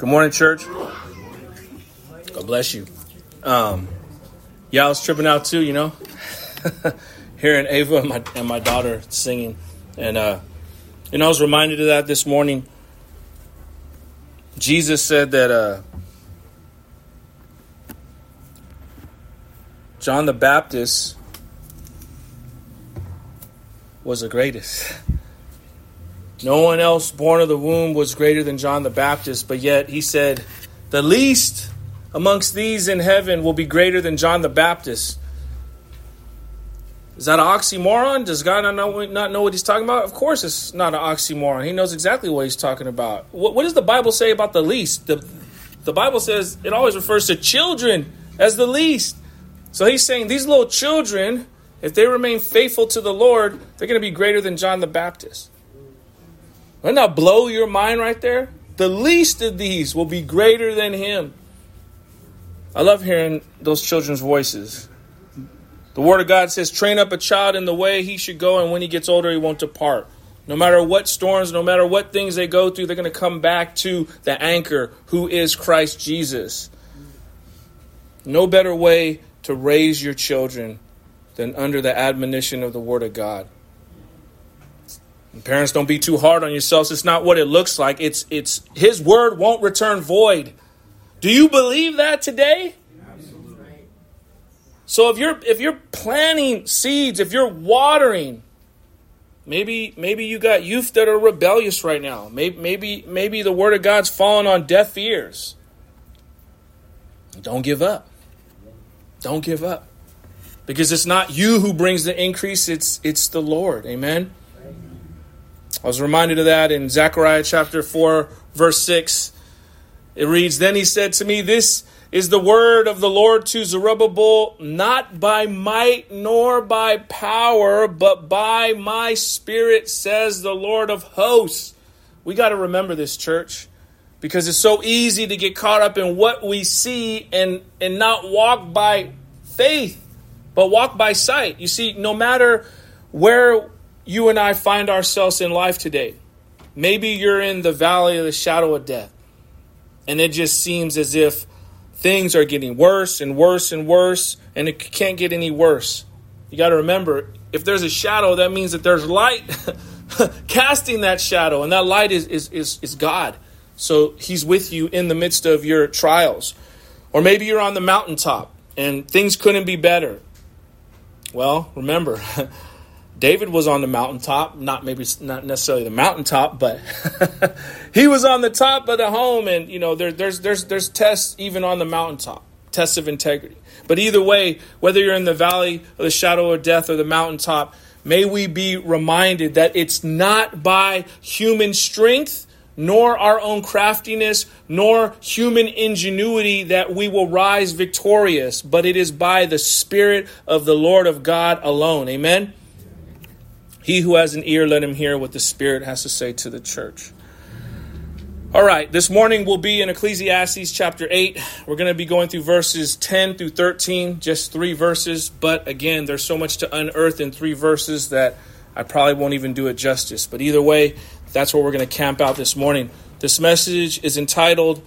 Good morning, church. God bless you. Um, yeah, I was tripping out too, you know, hearing Ava and my, and my daughter singing. And, uh, and I was reminded of that this morning. Jesus said that uh, John the Baptist was the greatest. No one else born of the womb was greater than John the Baptist, but yet he said, The least amongst these in heaven will be greater than John the Baptist. Is that an oxymoron? Does God not know, not know what he's talking about? Of course, it's not an oxymoron. He knows exactly what he's talking about. What, what does the Bible say about the least? The, the Bible says it always refers to children as the least. So he's saying these little children, if they remain faithful to the Lord, they're going to be greater than John the Baptist. Wouldn't that blow your mind right there? The least of these will be greater than him. I love hearing those children's voices. The Word of God says, train up a child in the way he should go, and when he gets older, he won't depart. No matter what storms, no matter what things they go through, they're going to come back to the anchor, who is Christ Jesus. No better way to raise your children than under the admonition of the Word of God. And parents, don't be too hard on yourselves. It's not what it looks like. It's it's His word won't return void. Do you believe that today? Absolutely. So if you're if you're planting seeds, if you're watering, maybe maybe you got youth that are rebellious right now. Maybe maybe maybe the word of God's fallen on deaf ears. Don't give up. Don't give up. Because it's not you who brings the increase, it's it's the Lord. Amen. I was reminded of that in Zechariah chapter 4, verse 6. It reads, Then he said to me, This is the word of the Lord to Zerubbabel, not by might nor by power, but by my spirit, says the Lord of hosts. We got to remember this, church, because it's so easy to get caught up in what we see and, and not walk by faith, but walk by sight. You see, no matter where you and I find ourselves in life today. Maybe you're in the valley of the shadow of death, and it just seems as if things are getting worse and worse and worse, and it can't get any worse. You got to remember if there's a shadow, that means that there's light casting that shadow, and that light is, is, is, is God. So He's with you in the midst of your trials. Or maybe you're on the mountaintop and things couldn't be better. Well, remember, David was on the mountaintop, not maybe not necessarily the mountaintop, but he was on the top of the home, and you know there, there's there's there's tests even on the mountaintop, tests of integrity. But either way, whether you're in the valley of the shadow of death or the mountaintop, may we be reminded that it's not by human strength, nor our own craftiness, nor human ingenuity that we will rise victorious, but it is by the Spirit of the Lord of God alone. Amen. He who has an ear, let him hear what the Spirit has to say to the church. All right, this morning we'll be in Ecclesiastes chapter 8. We're going to be going through verses 10 through 13, just three verses. But again, there's so much to unearth in three verses that I probably won't even do it justice. But either way, that's where we're going to camp out this morning. This message is entitled,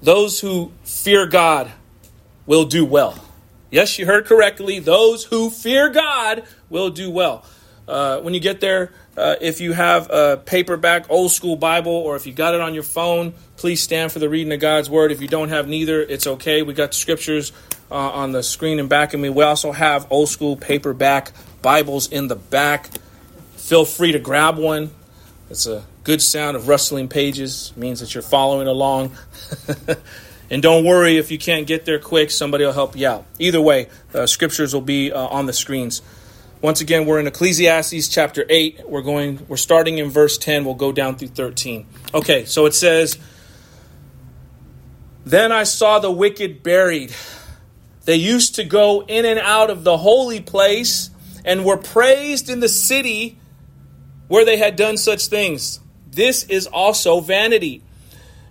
Those Who Fear God Will Do Well. Yes, you heard correctly. Those who fear God will do well. Uh, when you get there, uh, if you have a paperback old school Bible or if you got it on your phone, please stand for the reading of God's Word. If you don't have neither, it's okay. We got the scriptures uh, on the screen and back of me. We also have old school paperback Bibles in the back. Feel free to grab one. It's a good sound of rustling pages, it means that you're following along. and don't worry if you can't get there quick, somebody will help you out. Either way, uh, scriptures will be uh, on the screens. Once again, we're in Ecclesiastes chapter 8. We're going we're starting in verse 10. We'll go down through 13. Okay, so it says, "Then I saw the wicked buried. They used to go in and out of the holy place and were praised in the city where they had done such things. This is also vanity."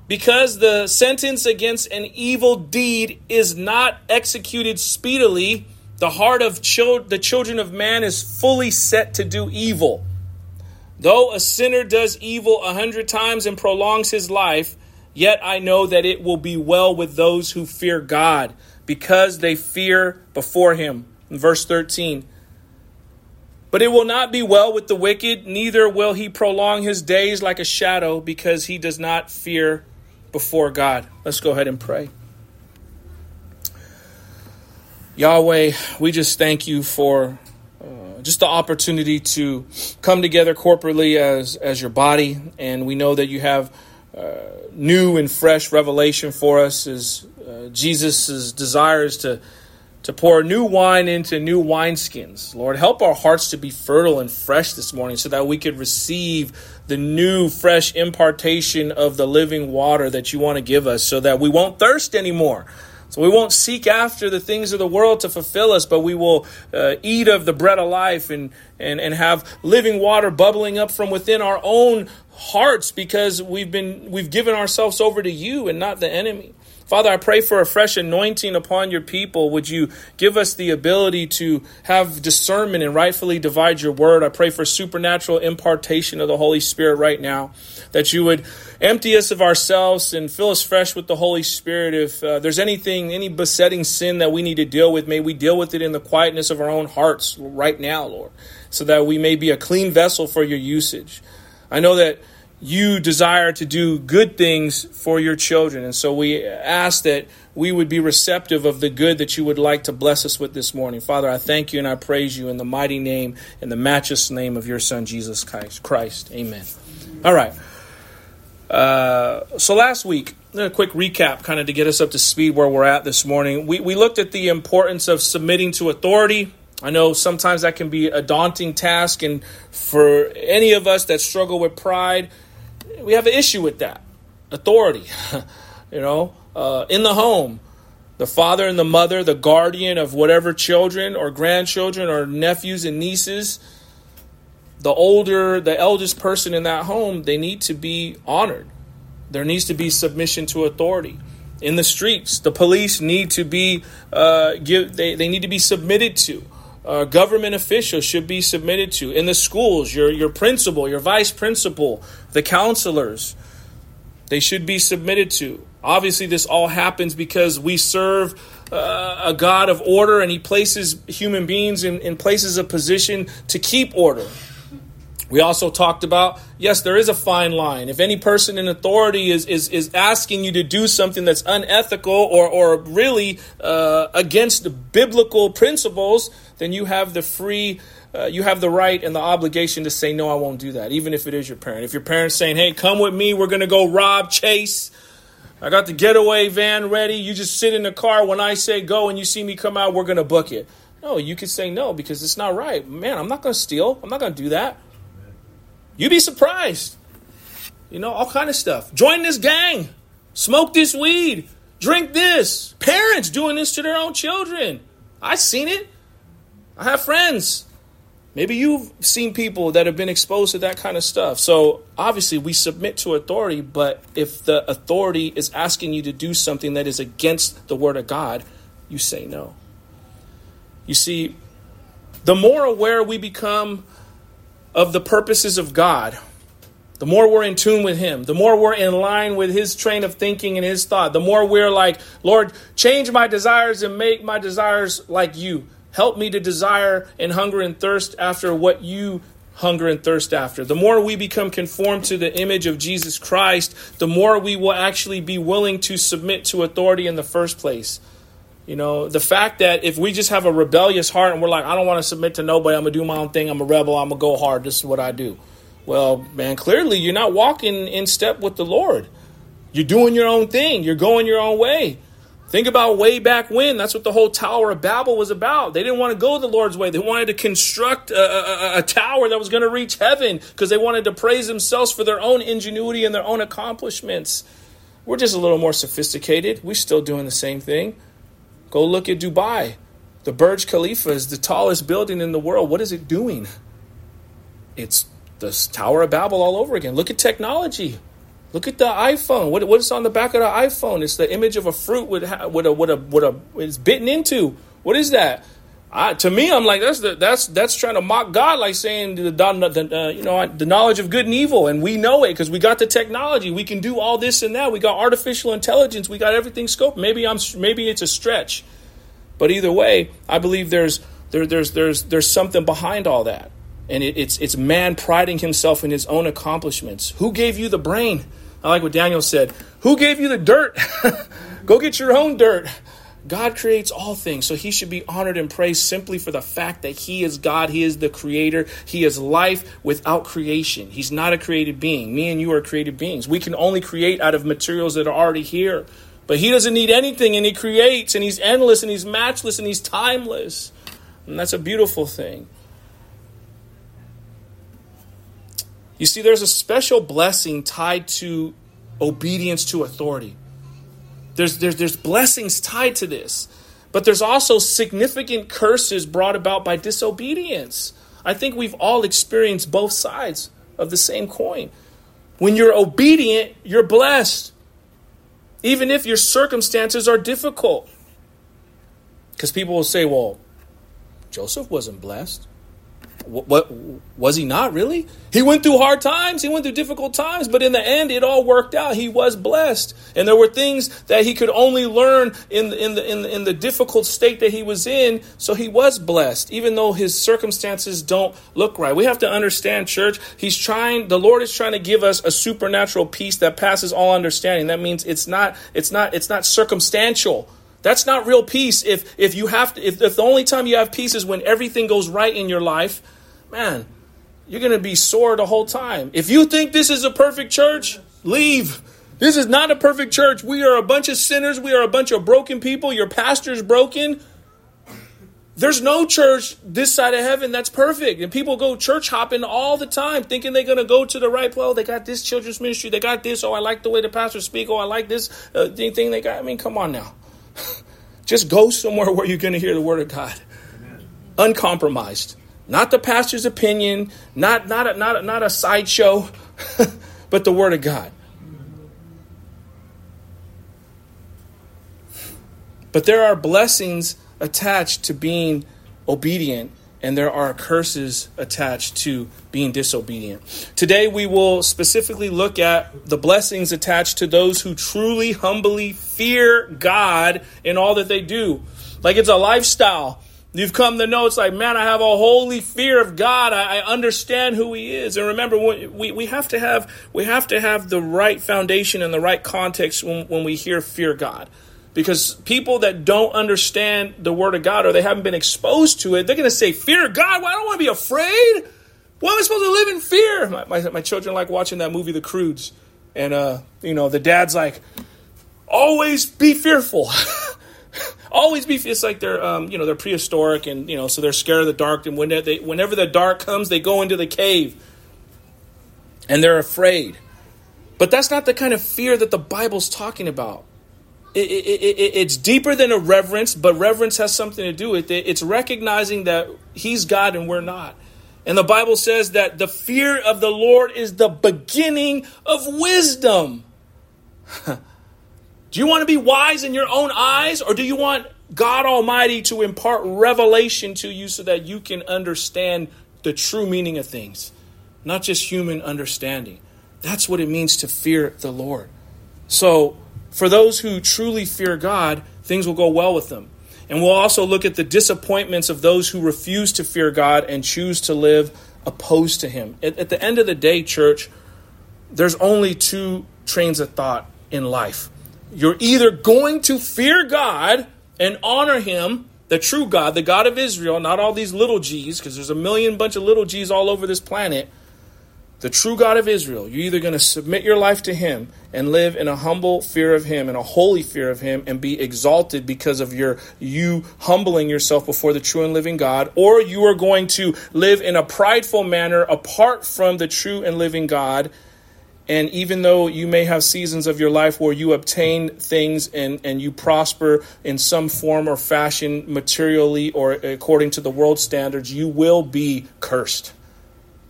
Because the sentence against an evil deed is not executed speedily, the heart of the children of man is fully set to do evil. Though a sinner does evil a hundred times and prolongs his life, Yet I know that it will be well with those who fear God, because they fear before him. In verse 13. But it will not be well with the wicked, neither will he prolong his days like a shadow, because he does not fear before God. Let's go ahead and pray. Yahweh, we just thank you for uh, just the opportunity to come together corporately as as your body, and we know that you have uh, new and fresh revelation for us. As uh, Jesus' desires to to pour new wine into new wineskins. Lord, help our hearts to be fertile and fresh this morning, so that we could receive the new, fresh impartation of the living water that you want to give us, so that we won't thirst anymore so we won't seek after the things of the world to fulfill us, but we will uh, eat of the bread of life and, and, and have living water bubbling up from within our own hearts because we've been we've given ourselves over to you and not the enemy. Father, I pray for a fresh anointing upon your people. Would you give us the ability to have discernment and rightfully divide your word? I pray for supernatural impartation of the Holy Spirit right now, that you would empty us of ourselves and fill us fresh with the Holy Spirit. If uh, there's anything, any besetting sin that we need to deal with, may we deal with it in the quietness of our own hearts right now, Lord, so that we may be a clean vessel for your usage. I know that you desire to do good things for your children. And so we ask that we would be receptive of the good that you would like to bless us with this morning. Father, I thank you and I praise you in the mighty name and the matchless name of your Son, Jesus Christ. Amen. All right. Uh, so last week, a quick recap kind of to get us up to speed where we're at this morning. We, we looked at the importance of submitting to authority. I know sometimes that can be a daunting task, and for any of us that struggle with pride, we have an issue with that authority. you know, uh, in the home, the father and the mother, the guardian of whatever children or grandchildren or nephews and nieces, the older, the eldest person in that home, they need to be honored. There needs to be submission to authority. In the streets, the police need to be uh, give they, they need to be submitted to uh, government officials should be submitted to. In the schools, your, your principal, your vice principal, the counselors, they should be submitted to. Obviously, this all happens because we serve uh, a God of order and He places human beings in, in places of position to keep order. We also talked about yes, there is a fine line. If any person in authority is is, is asking you to do something that's unethical or or really uh, against biblical principles, then you have the free. Uh, you have the right and the obligation to say no i won't do that even if it is your parent. If your parent's saying hey come with me. We're going to go rob chase. I got the getaway van ready. You just sit in the car. When i say go and you see me come out we're going to book it. No you could say no because it's not right. Man i'm not going to steal. I'm not going to do that You'd be surprised. You know, all kind of stuff. Join this gang. Smoke this weed. Drink this. Parents doing this to their own children. I've seen it. I have friends. Maybe you've seen people that have been exposed to that kind of stuff. So obviously, we submit to authority, but if the authority is asking you to do something that is against the Word of God, you say no. You see, the more aware we become of the purposes of God, the more we're in tune with Him, the more we're in line with His train of thinking and His thought, the more we're like, Lord, change my desires and make my desires like you. Help me to desire and hunger and thirst after what you hunger and thirst after. The more we become conformed to the image of Jesus Christ, the more we will actually be willing to submit to authority in the first place. You know, the fact that if we just have a rebellious heart and we're like, I don't want to submit to nobody, I'm going to do my own thing, I'm a rebel, I'm going to go hard, this is what I do. Well, man, clearly you're not walking in step with the Lord. You're doing your own thing, you're going your own way. Think about way back when. That's what the whole Tower of Babel was about. They didn't want to go the Lord's way. They wanted to construct a, a, a tower that was going to reach heaven because they wanted to praise themselves for their own ingenuity and their own accomplishments. We're just a little more sophisticated. We're still doing the same thing. Go look at Dubai. The Burj Khalifa is the tallest building in the world. What is it doing? It's the Tower of Babel all over again. Look at technology. Look at the iPhone. What, what is on the back of the iPhone? It's the image of a fruit with, with a, with a, with a, it's bitten into. What is that? I, to me, I'm like that's the, that's that's trying to mock God, like saying the, the uh, you know the knowledge of good and evil, and we know it because we got the technology. We can do all this and that. We got artificial intelligence. We got everything scoped. Maybe I'm maybe it's a stretch, but either way, I believe there's there, there's there's there's something behind all that, and it, it's it's man priding himself in his own accomplishments. Who gave you the brain? I like what Daniel said. Who gave you the dirt? Go get your own dirt. God creates all things, so he should be honored and praised simply for the fact that he is God, he is the creator, he is life without creation. He's not a created being. Me and you are created beings. We can only create out of materials that are already here. But he doesn't need anything and he creates and he's endless and he's matchless and he's timeless. And that's a beautiful thing. You see, there's a special blessing tied to obedience to authority. There's, there's, there's blessings tied to this, but there's also significant curses brought about by disobedience. I think we've all experienced both sides of the same coin. When you're obedient, you're blessed, even if your circumstances are difficult. Because people will say, well, Joseph wasn't blessed. What, what, was he not really? He went through hard times, he went through difficult times, but in the end, it all worked out. He was blessed, and there were things that he could only learn in in the in the, in the difficult state that he was in. So he was blessed, even though his circumstances don't look right. We have to understand, church. He's trying. The Lord is trying to give us a supernatural peace that passes all understanding. That means it's not it's not it's not circumstantial. That's not real peace. If if you have to, if, if the only time you have peace is when everything goes right in your life, man, you're going to be sore the whole time. If you think this is a perfect church, leave. This is not a perfect church. We are a bunch of sinners. We are a bunch of broken people. Your pastor's broken. There's no church this side of heaven that's perfect. And people go church hopping all the time thinking they're going to go to the right place. Oh, they got this children's ministry. They got this. Oh, I like the way the pastor speak. Oh, I like this uh, thing they got. I mean, come on now. Just go somewhere where you're going to hear the word of God. Amen. Uncompromised. Not the pastor's opinion, not, not, a, not, a, not a sideshow, but the word of God. But there are blessings attached to being obedient and there are curses attached to being disobedient. Today, we will specifically look at the blessings attached to those who truly, humbly fear God in all that they do. Like it's a lifestyle. You've come to know it's like, man, I have a holy fear of God. I, I understand who He is. And remember, we, we have to have we have to have the right foundation and the right context when, when we hear fear God. Because people that don't understand the Word of God or they haven't been exposed to it, they're going to say, Fear God? Well, I don't want to be afraid. Why am I supposed to live in fear? My, my, my children like watching that movie, The Croods. And, uh, you know, the dad's like, Always be fearful. Always be. It's like they're, um, you know, they're prehistoric, and you know, so they're scared of the dark. And when they, whenever the dark comes, they go into the cave, and they're afraid. But that's not the kind of fear that the Bible's talking about it, it, it, it's deeper than a reverence, but reverence has something to do with it. It's recognizing that He's God and we're not. And the Bible says that the fear of the Lord is the beginning of wisdom. do you want to be wise in your own eyes, or do you want God Almighty to impart revelation to you so that you can understand the true meaning of things, not just human understanding? That's what it means to fear the Lord. So, for those who truly fear God, things will go well with them. And we'll also look at the disappointments of those who refuse to fear God and choose to live opposed to Him. At, at the end of the day, church, there's only two trains of thought in life. You're either going to fear God and honor Him, the true God, the God of Israel, not all these little g's, because there's a million bunch of little g's all over this planet the true God of Israel, you're either going to submit your life to Him and live in a humble fear of Him and a holy fear of Him and be exalted because of your you humbling yourself before the true and living God, or you are going to live in a prideful manner apart from the true and living God. And even though you may have seasons of your life where you obtain things and, and you prosper in some form or fashion materially or according to the world standards, you will be cursed.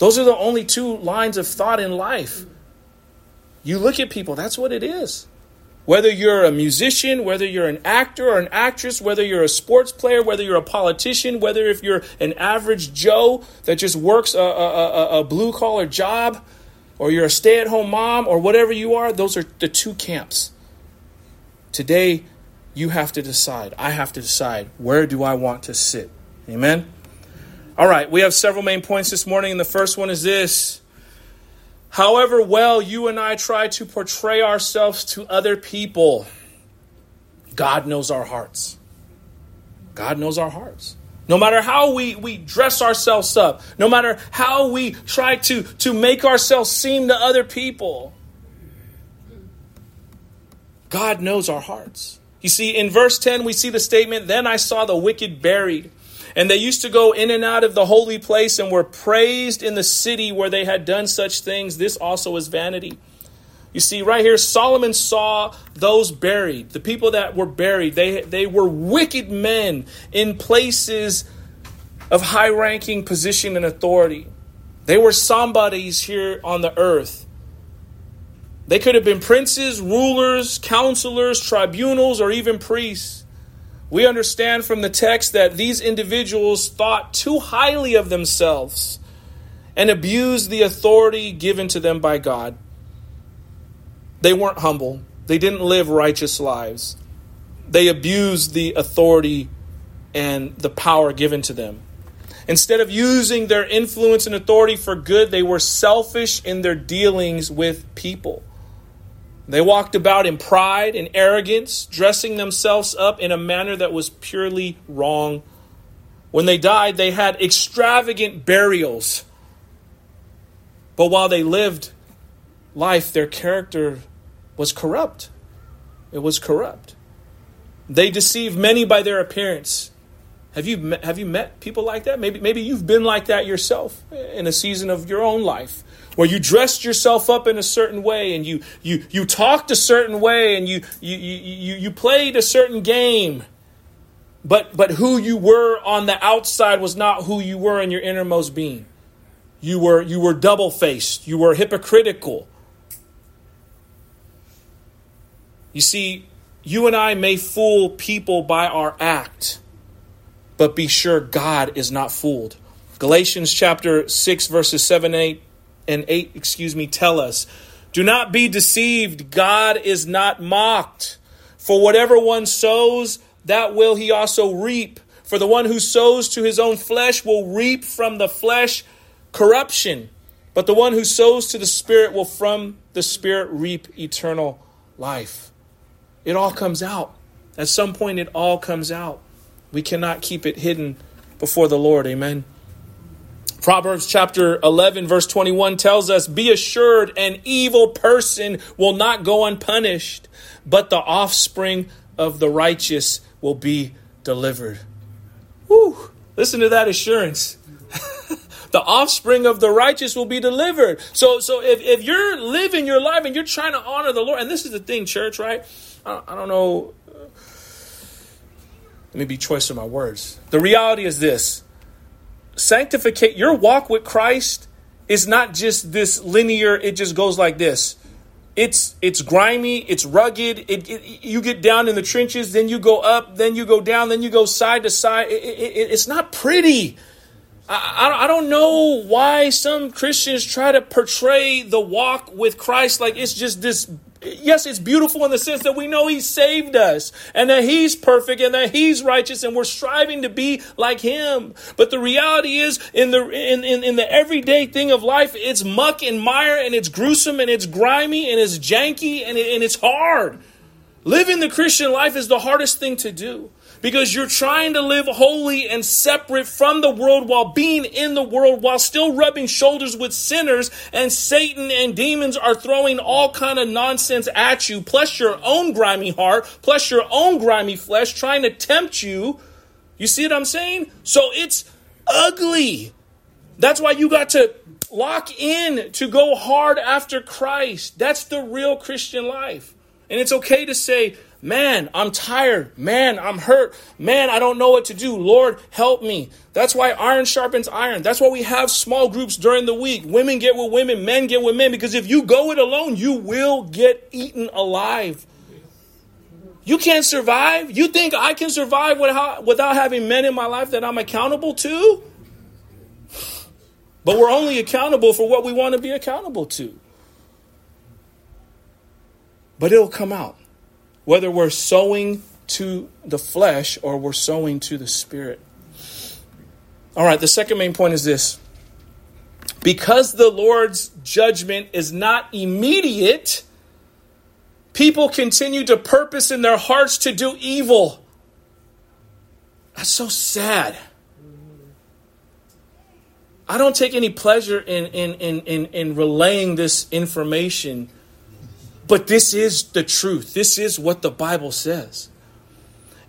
Those are the only two lines of thought in life. You look at people, that's what it is. Whether you're a musician, whether you're an actor or an actress, whether you're a sports player, whether you're a politician, whether if you're an average Joe that just works a, a, a, a blue collar job, or you're a stay at home mom, or whatever you are, those are the two camps. Today, you have to decide. I have to decide where do I want to sit. Amen. All right, we have several main points this morning, and the first one is this However, well you and I try to portray ourselves to other people, God knows our hearts. God knows our hearts. No matter how we, we dress ourselves up, no matter how we try to, to make ourselves seem to other people, God knows our hearts. You see, in verse 10, we see the statement, Then I saw the wicked buried and they used to go in and out of the holy place and were praised in the city where they had done such things. This also is vanity. You see, right here, Solomon saw those buried, the people that were buried. They, they were wicked men in places of high ranking position and authority. They were somebodies here on the earth. They could have been princes, rulers, counselors, tribunals, or even priests. We understand from the text that these individuals thought too highly of themselves and abused the authority given to them by God. They weren't humble, they didn't live righteous lives. They abused the authority and the power given to them. Instead of using their influence and authority for good, they were selfish in their dealings with people. They walked about in pride and arrogance, dressing themselves up in a manner that was purely wrong. When they died, they had extravagant burials. But while they lived life, their character was corrupt. It was corrupt. They deceived many by their appearance. Have you met, have you met people like that? Maybe maybe you've been like that yourself in a season of your own life where you dressed yourself up in a certain way and you you you talked a certain way and you you you you played a certain game. But but who you were on the outside was not who you were in your innermost being. You were you were double faced you were hypocritical. You see you and I may fool people by our act but be sure God is not fooled. Galatians chapter 6 verses 7 8 and 8, excuse me, tell us do not be deceived. God is not mocked. For whatever one sows, that will he also reap. For the one who sows to his own flesh will reap from the flesh corruption. But the one who sows to the Spirit will from the Spirit reap eternal life. It all comes out. At some point, it all comes out. We cannot keep it hidden before the Lord. Amen. Proverbs chapter 11, verse 21 tells us Be assured, an evil person will not go unpunished, but the offspring of the righteous will be delivered. Whew, listen to that assurance. the offspring of the righteous will be delivered. So, so if, if you're living your life and you're trying to honor the Lord, and this is the thing, church, right? I, I don't know. Let me be choice of my words. The reality is this sanctification, your walk with Christ is not just this linear, it just goes like this. It's it's grimy, it's rugged. It, it, you get down in the trenches, then you go up, then you go down, then you go side to side. It, it's not pretty. I, I don't know why some Christians try to portray the walk with Christ like it's just this yes, it's beautiful in the sense that we know He saved us and that He's perfect and that He's righteous and we're striving to be like Him. But the reality is, in the in, in, in the everyday thing of life, it's muck and mire and it's gruesome and it's grimy and it's janky and, it, and it's hard. Living the Christian life is the hardest thing to do because you're trying to live holy and separate from the world while being in the world while still rubbing shoulders with sinners. And Satan and demons are throwing all kind of nonsense at you. Plus your own grimy heart. Plus your own grimy flesh trying to tempt you. You see what I'm saying? So it's ugly. That's why you got to lock in to go hard after Christ. That's the real Christian life. And it's okay to say Man, I'm tired. Man, I'm hurt. Man, I don't know what to do. Lord, help me. That's why iron sharpens iron. That's why we have small groups during the week. Women get with women, men get with men, because if you go it alone, you will get eaten alive. You can't survive? You think I can survive without, without having men in my life that I'm accountable to? But we're only accountable for what we want to be accountable to. But it'll come out. Whether we're sowing to the flesh or we're sowing to the spirit. All right, the second main point is this. Because the Lord's judgment is not immediate, people continue to purpose in their hearts to do evil. That's so sad. I don't take any pleasure in, in, in, in, in relaying this information, but this is the truth. This is what the Bible says.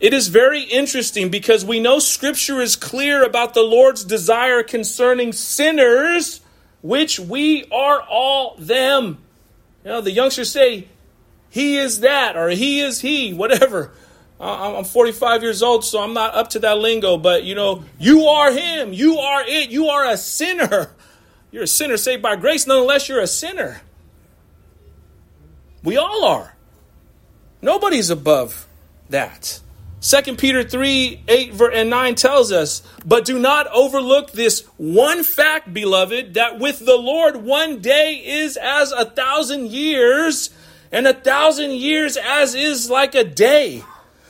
It is very interesting because we know Scripture is clear about the Lord's desire concerning sinners, which we are all them. You know, the youngsters say, He is that, or He is He, whatever. I'm 45 years old, so I'm not up to that lingo, but you know, you are Him, you are it, you are a sinner. You're a sinner saved by grace, nonetheless, you're a sinner. We all are. Nobody's above that. 2 Peter 3 8 and 9 tells us, But do not overlook this one fact, beloved, that with the Lord one day is as a thousand years, and a thousand years as is like a day.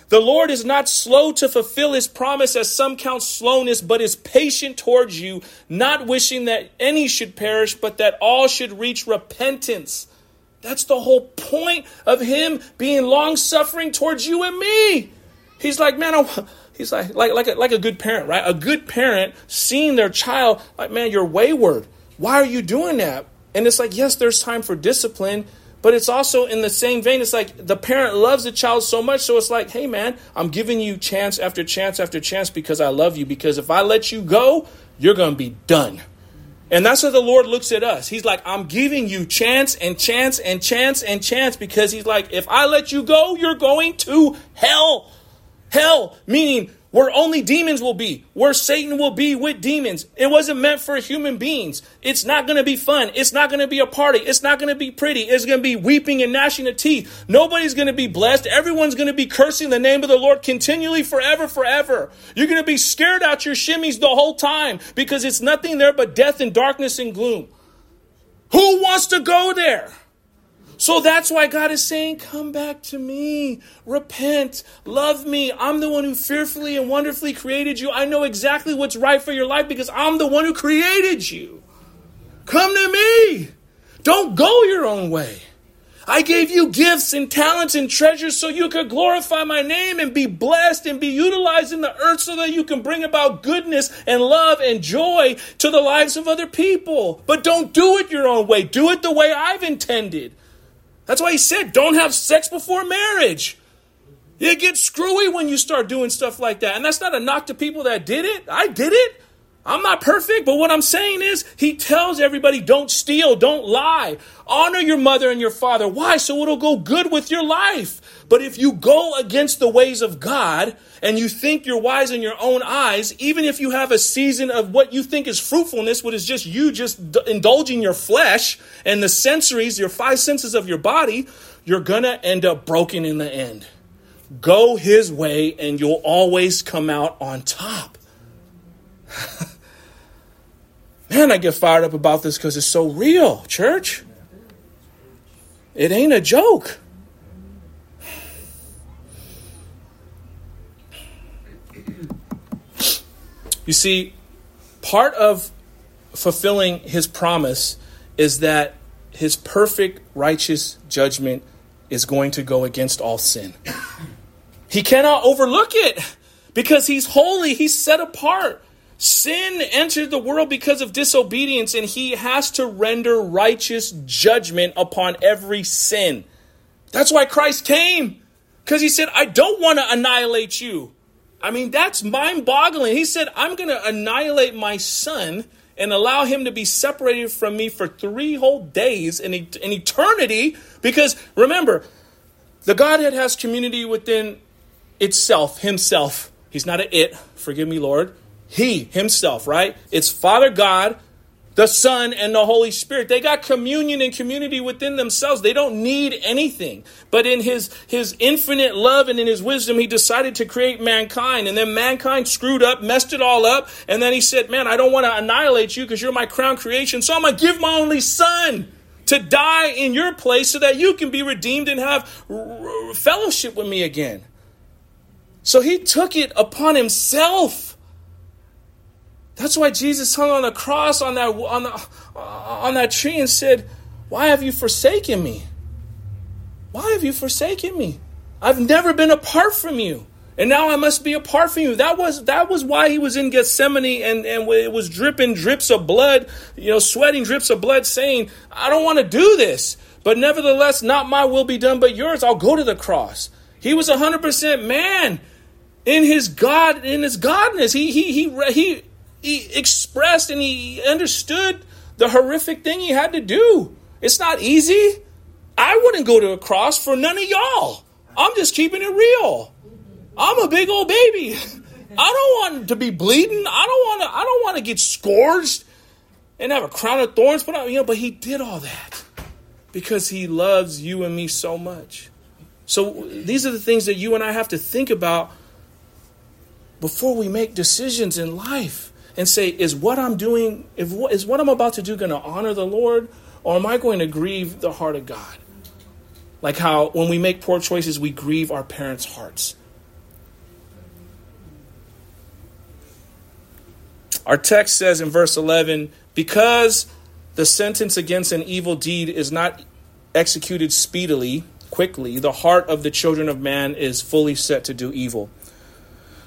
The Lord is not slow to fulfill his promise, as some count slowness, but is patient towards you, not wishing that any should perish, but that all should reach repentance. That's the whole point of him being long suffering towards you and me. He's like, man, I'm, he's like, like, like, a, like a good parent, right? A good parent seeing their child, like, man, you're wayward. Why are you doing that? And it's like, yes, there's time for discipline, but it's also in the same vein. It's like the parent loves the child so much, so it's like, hey, man, I'm giving you chance after chance after chance because I love you. Because if I let you go, you're going to be done. And that's how the Lord looks at us. He's like, I'm giving you chance and chance and chance and chance because He's like, if I let you go, you're going to hell. Meaning where only demons will be, where Satan will be with demons. It wasn't meant for human beings. It's not going to be fun. It's not going to be a party. It's not going to be pretty. It's going to be weeping and gnashing of teeth. Nobody's going to be blessed. Everyone's going to be cursing the name of the Lord continually forever, forever. You're going to be scared out your shimmies the whole time because it's nothing there but death and darkness and gloom. Who wants to go there? So that's why God is saying, Come back to me, repent, love me. I'm the one who fearfully and wonderfully created you. I know exactly what's right for your life because I'm the one who created you. Come to me. Don't go your own way. I gave you gifts and talents and treasures so you could glorify my name and be blessed and be utilized in the earth so that you can bring about goodness and love and joy to the lives of other people. But don't do it your own way. Do it the way I've intended. That's why he said, don't have sex before marriage. It gets screwy when you start doing stuff like that. And that's not a knock to people that did it. I did it. I'm not perfect, but what I'm saying is, he tells everybody don't steal, don't lie, honor your mother and your father. Why? So it'll go good with your life. But if you go against the ways of God and you think you're wise in your own eyes, even if you have a season of what you think is fruitfulness, what is just you just indulging your flesh and the sensories, your five senses of your body, you're gonna end up broken in the end. Go his way and you'll always come out on top. Man, I get fired up about this because it's so real, church. It ain't a joke. You see, part of fulfilling his promise is that his perfect righteous judgment is going to go against all sin. He cannot overlook it because he's holy, he's set apart. Sin entered the world because of disobedience, and he has to render righteous judgment upon every sin. That's why Christ came, because he said, I don't want to annihilate you. I mean, that's mind boggling. He said, I'm going to annihilate my son and allow him to be separated from me for three whole days in, in eternity. Because remember, the Godhead has community within itself, himself. He's not an it, forgive me, Lord he himself, right? It's Father God the Son, and the Holy Spirit. They got communion and community within themselves. They don't need anything. But in his, his infinite love and in his wisdom, he decided to create mankind. And then mankind screwed up, messed it all up. And then he said, Man, I don't want to annihilate you because you're my crown creation. So I'm going to give my only Son to die in your place so that you can be redeemed and have fellowship with me again. So he took it upon himself that's why Jesus hung on the cross on that on the, on that tree and said, "Why have you forsaken me? Why have you forsaken me? I've never been apart from you." And now I must be apart from you. That was that was why he was in Gethsemane and, and it was dripping drips of blood, you know, sweating drips of blood, saying, I don't want to do this. But nevertheless, not my will be done, but yours. I'll go to the cross. He was 100% man in his God, in his godness. He, he, he, he he expressed and he understood the horrific thing he had to do. It's not easy. I wouldn't go to a cross for none of y'all. I'm just keeping it real. I'm a big old baby. I don't want to be bleeding. I don't want to. I don't want to get scourged and have a crown of thorns put on. You know, but he did all that because he loves you and me so much. So these are the things that you and I have to think about before we make decisions in life and say, is what I'm doing, if, is what I'm about to do going to honor the Lord, or am I going to grieve the heart of God? Like how when we make poor choices, we grieve our parents' hearts. Our text says in verse 11, because the sentence against an evil deed is not executed speedily, quickly, the heart of the children of man is fully set to do evil.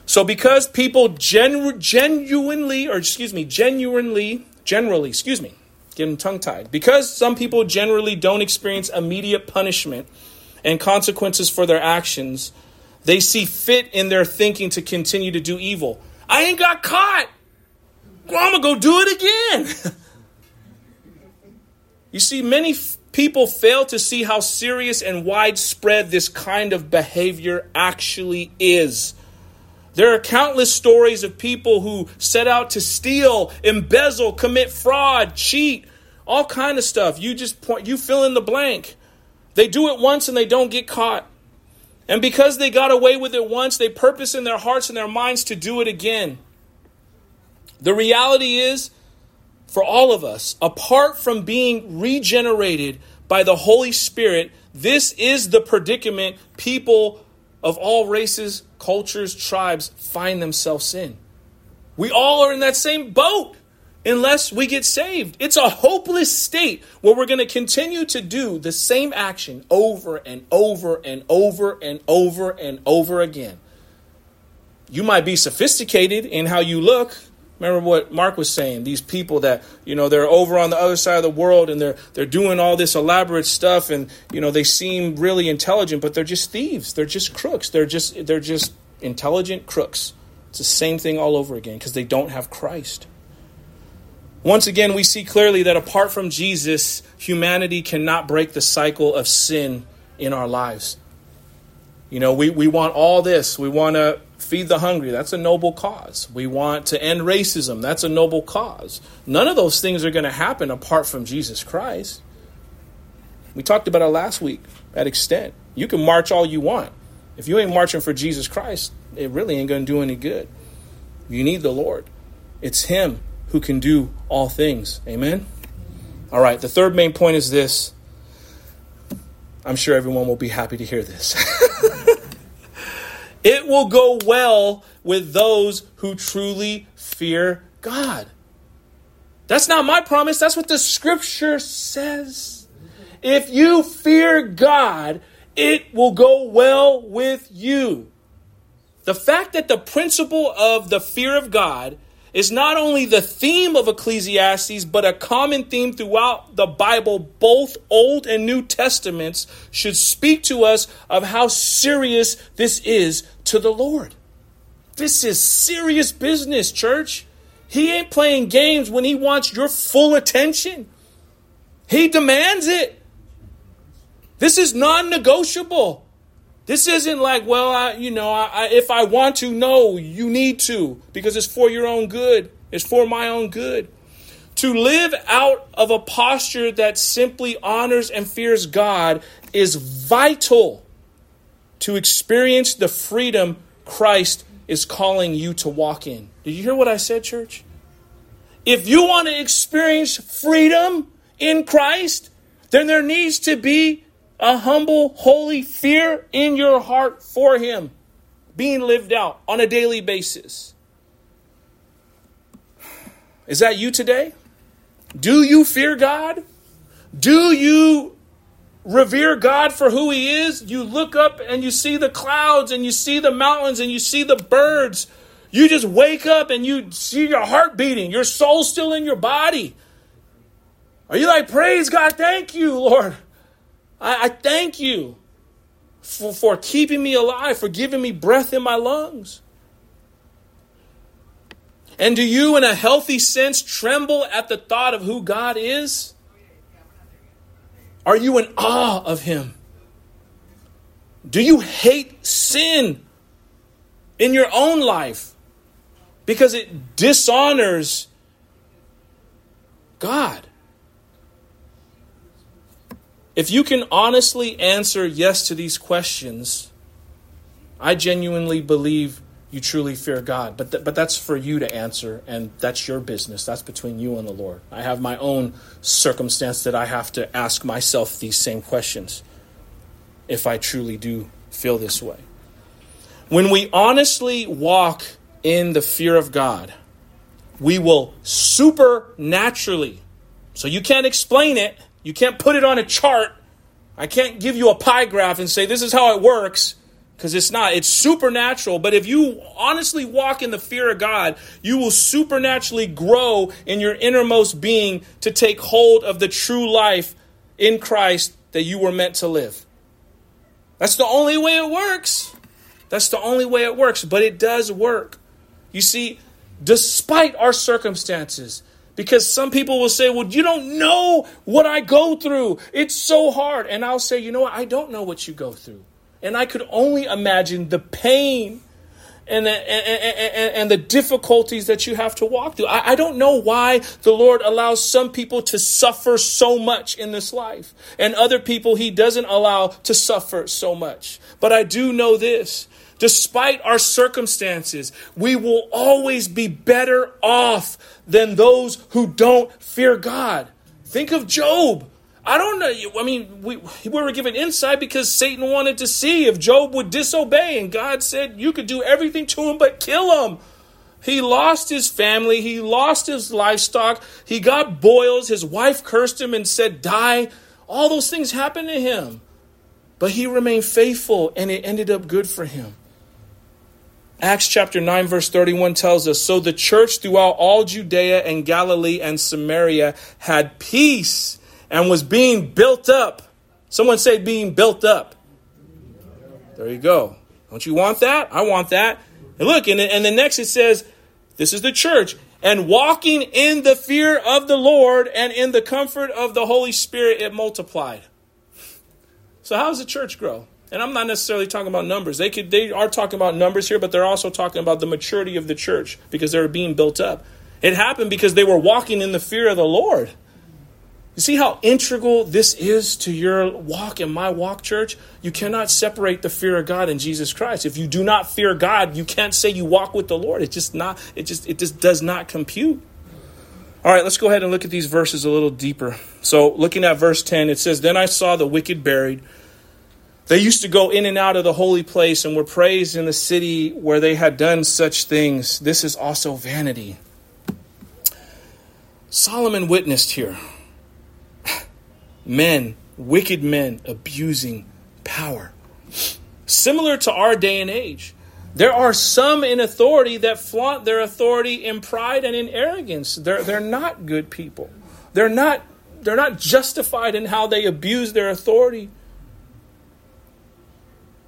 So because people genu- genuinely, or excuse me, genuinely, generally, excuse me, getting tongue tied, because some people generally don't experience immediate punishment and consequences for their actions, they see fit in their thinking to continue to do evil. I ain't got caught. Well, I'm going to go do it again. you see, many f- people fail to see how serious and widespread this kind of behavior actually is. There are countless stories of people who set out to steal, embezzle, commit fraud, cheat, all kind of stuff. You just point, you fill in the blank. They do it once and they don't get caught. And because they got away with it once, they purpose in their hearts and their minds to do it again. The reality is, for all of us, apart from being regenerated by the Holy Spirit, this is the predicament people of all races, cultures, tribes find themselves in. We all are in that same boat unless we get saved. It's a hopeless state where we're going to continue to do the same action over and over and over and over and over again. You might be sophisticated in how you look, Remember what Mark was saying, these people that, you know, they're over on the other side of the world and they're they're doing all this elaborate stuff and, you know, they seem really intelligent, but they're just thieves. They're just crooks. They're just they're just intelligent crooks. It's the same thing all over again because they don't have Christ. Once again, we see clearly that apart from Jesus, humanity cannot break the cycle of sin in our lives. You know, we, we want all this. We want to feed the hungry. That's a noble cause. We want to end racism. That's a noble cause. None of those things are going to happen apart from Jesus Christ. We talked about it last week at extent. You can march all you want. If you ain't marching for Jesus Christ, it really ain't going to do any good. You need the Lord. It's Him who can do all things. Amen? All right, the third main point is this. I'm sure everyone will be happy to hear this. It will go well with those who truly fear God. That's not my promise, that's what the scripture says. If you fear God, it will go well with you. The fact that the principle of the fear of God is not only the theme of Ecclesiastes, but a common theme throughout the Bible, both Old and New Testaments, should speak to us of how serious this is to the Lord. This is serious business, church. He ain't playing games when he wants your full attention. He demands it. This is non negotiable. This isn't like, well, I, you know, I, I, if I want to, no, you need to because it's for your own good. It's for my own good. To live out of a posture that simply honors and fears God is vital to experience the freedom Christ is calling you to walk in. Did you hear what I said, church? If you want to experience freedom in Christ, then there needs to be a humble, holy fear in your heart for Him being lived out on a daily basis. Is that you today? Do you fear God? Do you revere God for who He is? You look up and you see the clouds and you see the mountains and you see the birds. You just wake up and you see your heart beating, your soul still in your body. Are you like, praise God, thank you, Lord? I, I thank you for, for keeping me alive, for giving me breath in my lungs. And do you, in a healthy sense, tremble at the thought of who God is? Are you in awe of Him? Do you hate sin in your own life because it dishonors God? If you can honestly answer yes to these questions, I genuinely believe you truly fear God. But, th- but that's for you to answer, and that's your business. That's between you and the Lord. I have my own circumstance that I have to ask myself these same questions if I truly do feel this way. When we honestly walk in the fear of God, we will supernaturally, so you can't explain it, you can't put it on a chart. I can't give you a pie graph and say this is how it works because it's not. It's supernatural. But if you honestly walk in the fear of God, you will supernaturally grow in your innermost being to take hold of the true life in Christ that you were meant to live. That's the only way it works. That's the only way it works. But it does work. You see, despite our circumstances, because some people will say, Well, you don't know what I go through. It's so hard. And I'll say, You know what? I don't know what you go through. And I could only imagine the pain and the, and, and, and, the difficulties that you have to walk through. I, I don't know why the Lord allows some people to suffer so much in this life and other people He doesn't allow to suffer so much. But I do know this despite our circumstances, we will always be better off than those who don't fear God. Think of Job. I don't know. I mean, we, we were given insight because Satan wanted to see if Job would disobey, and God said, You could do everything to him but kill him. He lost his family, he lost his livestock, he got boils, his wife cursed him and said, Die. All those things happened to him. But he remained faithful, and it ended up good for him. Acts chapter 9, verse 31 tells us So the church throughout all Judea and Galilee and Samaria had peace and was being built up. Someone say, being built up. There you go. Don't you want that? I want that. And look, and, and the next it says, This is the church. And walking in the fear of the Lord and in the comfort of the Holy Spirit, it multiplied. So, how does the church grow? And I'm not necessarily talking about numbers. They could they are talking about numbers here, but they're also talking about the maturity of the church because they're being built up. It happened because they were walking in the fear of the Lord. You see how integral this is to your walk and my walk, church? You cannot separate the fear of God and Jesus Christ. If you do not fear God, you can't say you walk with the Lord. It just not it just it just does not compute. All right, let's go ahead and look at these verses a little deeper. So, looking at verse 10, it says, Then I saw the wicked buried they used to go in and out of the holy place and were praised in the city where they had done such things. This is also vanity. Solomon witnessed here men, wicked men, abusing power. Similar to our day and age. There are some in authority that flaunt their authority in pride and in arrogance. They're, they're not good people. They're not, they're not justified in how they abuse their authority.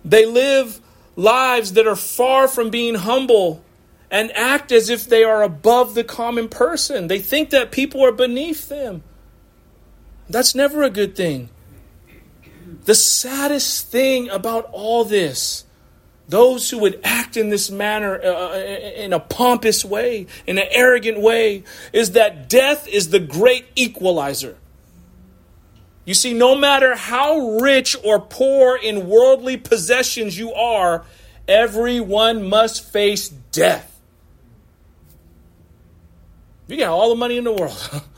They live lives that are far from being humble and act as if they are above the common person. They think that people are beneath them. That's never a good thing. The saddest thing about all this, those who would act in this manner uh, uh, in a pompous way, in an arrogant way, is that death is the great equalizer. You see, no matter how rich or poor in worldly possessions you are, everyone must face death. You got all the money in the world.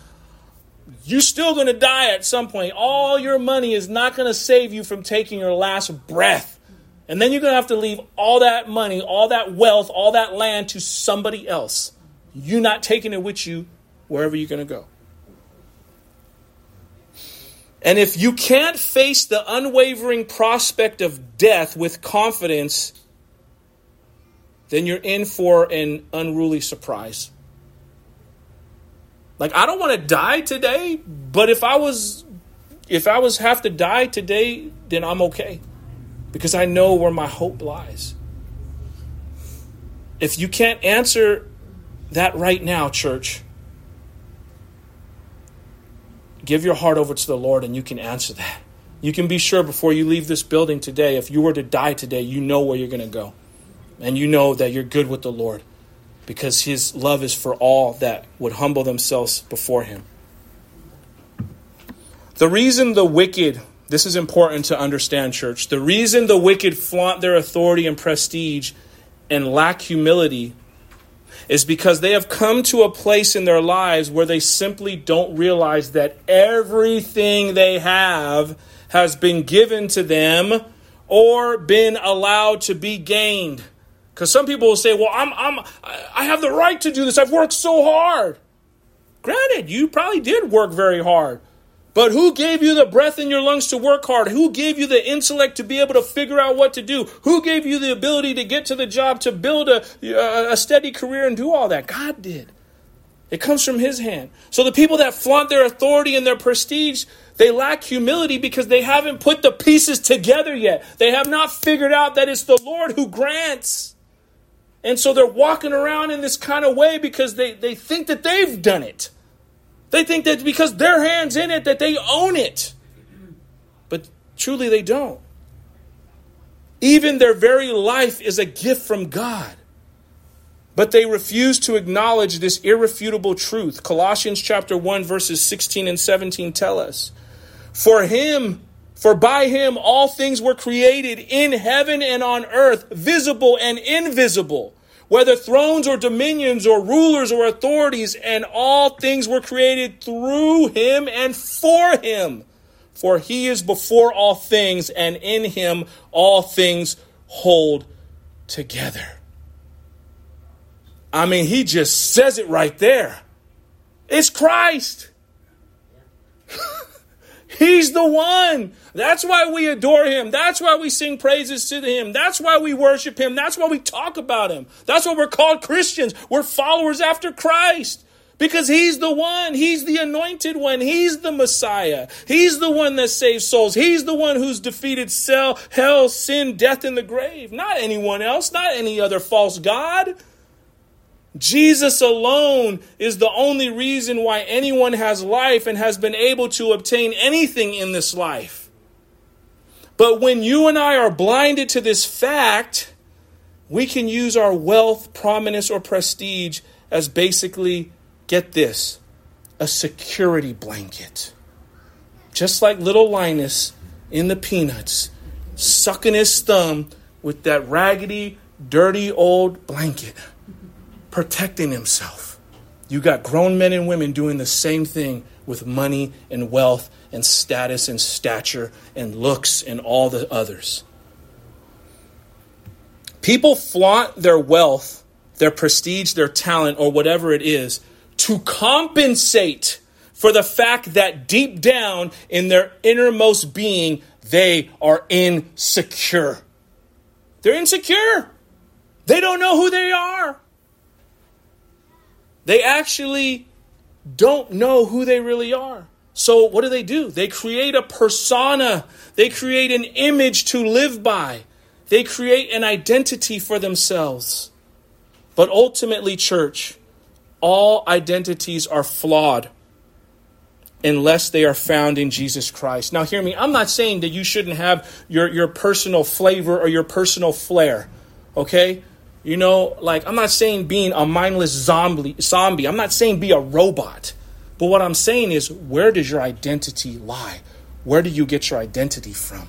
You're still going to die at some point. All your money is not going to save you from taking your last breath. And then you're going to have to leave all that money, all that wealth, all that land to somebody else. You're not taking it with you wherever you're going to go. And if you can't face the unwavering prospect of death with confidence, then you're in for an unruly surprise. Like I don't want to die today, but if I was if I was have to die today, then I'm okay because I know where my hope lies. If you can't answer that right now, church, give your heart over to the Lord and you can answer that. You can be sure before you leave this building today, if you were to die today, you know where you're going to go. And you know that you're good with the Lord because his love is for all that would humble themselves before him. The reason the wicked this is important to understand, church. The reason the wicked flaunt their authority and prestige and lack humility is because they have come to a place in their lives where they simply don't realize that everything they have has been given to them or been allowed to be gained. Because some people will say, "Well, I'm, I'm, I have the right to do this. I've worked so hard." Granted, you probably did work very hard. But who gave you the breath in your lungs to work hard? Who gave you the intellect to be able to figure out what to do? Who gave you the ability to get to the job, to build a, a steady career and do all that? God did. It comes from His hand. So the people that flaunt their authority and their prestige, they lack humility because they haven't put the pieces together yet. They have not figured out that it's the Lord who grants. And so they're walking around in this kind of way because they, they think that they've done it. They think that because their hands in it that they own it. But truly they don't. Even their very life is a gift from God. But they refuse to acknowledge this irrefutable truth. Colossians chapter 1 verses 16 and 17 tell us, "For him for by him all things were created in heaven and on earth, visible and invisible." whether thrones or dominions or rulers or authorities, and all things were created through him and for him. For he is before all things, and in him all things hold together. I mean, he just says it right there. It's Christ. He's the one. That's why we adore him. That's why we sing praises to him. That's why we worship him. That's why we talk about him. That's why we're called Christians. We're followers after Christ. Because he's the one. He's the anointed one. He's the Messiah. He's the one that saves souls. He's the one who's defeated hell, sin, death, and the grave. Not anyone else. Not any other false God. Jesus alone is the only reason why anyone has life and has been able to obtain anything in this life. But when you and I are blinded to this fact, we can use our wealth, prominence, or prestige as basically, get this, a security blanket. Just like little Linus in the Peanuts, sucking his thumb with that raggedy, dirty old blanket protecting himself. You got grown men and women doing the same thing with money and wealth and status and stature and looks and all the others. People flaunt their wealth, their prestige, their talent, or whatever it is to compensate for the fact that deep down in their innermost being, they are insecure. They're insecure. They don't know who they are. They actually don't know who they really are. So, what do they do? They create a persona, they create an image to live by, they create an identity for themselves. But ultimately, church, all identities are flawed unless they are found in Jesus Christ. Now, hear me, I'm not saying that you shouldn't have your, your personal flavor or your personal flair. Okay? You know, like I'm not saying being a mindless zombie zombie. I'm not saying be a robot. But what I'm saying is where does your identity lie? Where do you get your identity from?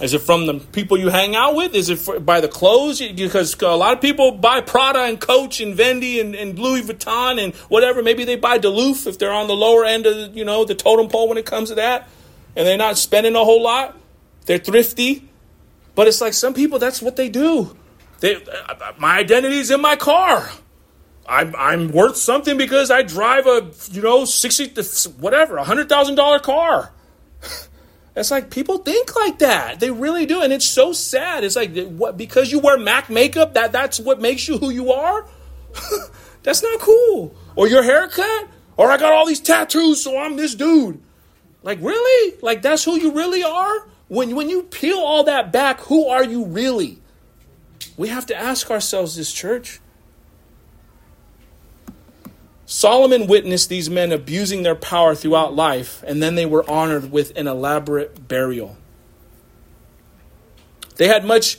Is it from the people you hang out with? Is it for, by the clothes? Because a lot of people buy Prada and Coach and Fendi and, and, Louis Vuitton and whatever. Maybe they buy Duluth if they're on the lower end of you know the totem pole when it comes to that, and they're not spending a whole lot. They're thrifty, but it's like some people that's what they do. They, my identity is in my car. I'm, I'm worth something because I drive a you know sixty whatever a hundred thousand dollar car. It's like people think like that. They really do, and it's so sad. It's like what because you wear Mac makeup that that's what makes you who you are. that's not cool. Or your haircut. Or I got all these tattoos, so I'm this dude. Like really? Like that's who you really are? When when you peel all that back, who are you really? We have to ask ourselves this church. Solomon witnessed these men abusing their power throughout life, and then they were honored with an elaborate burial. They had much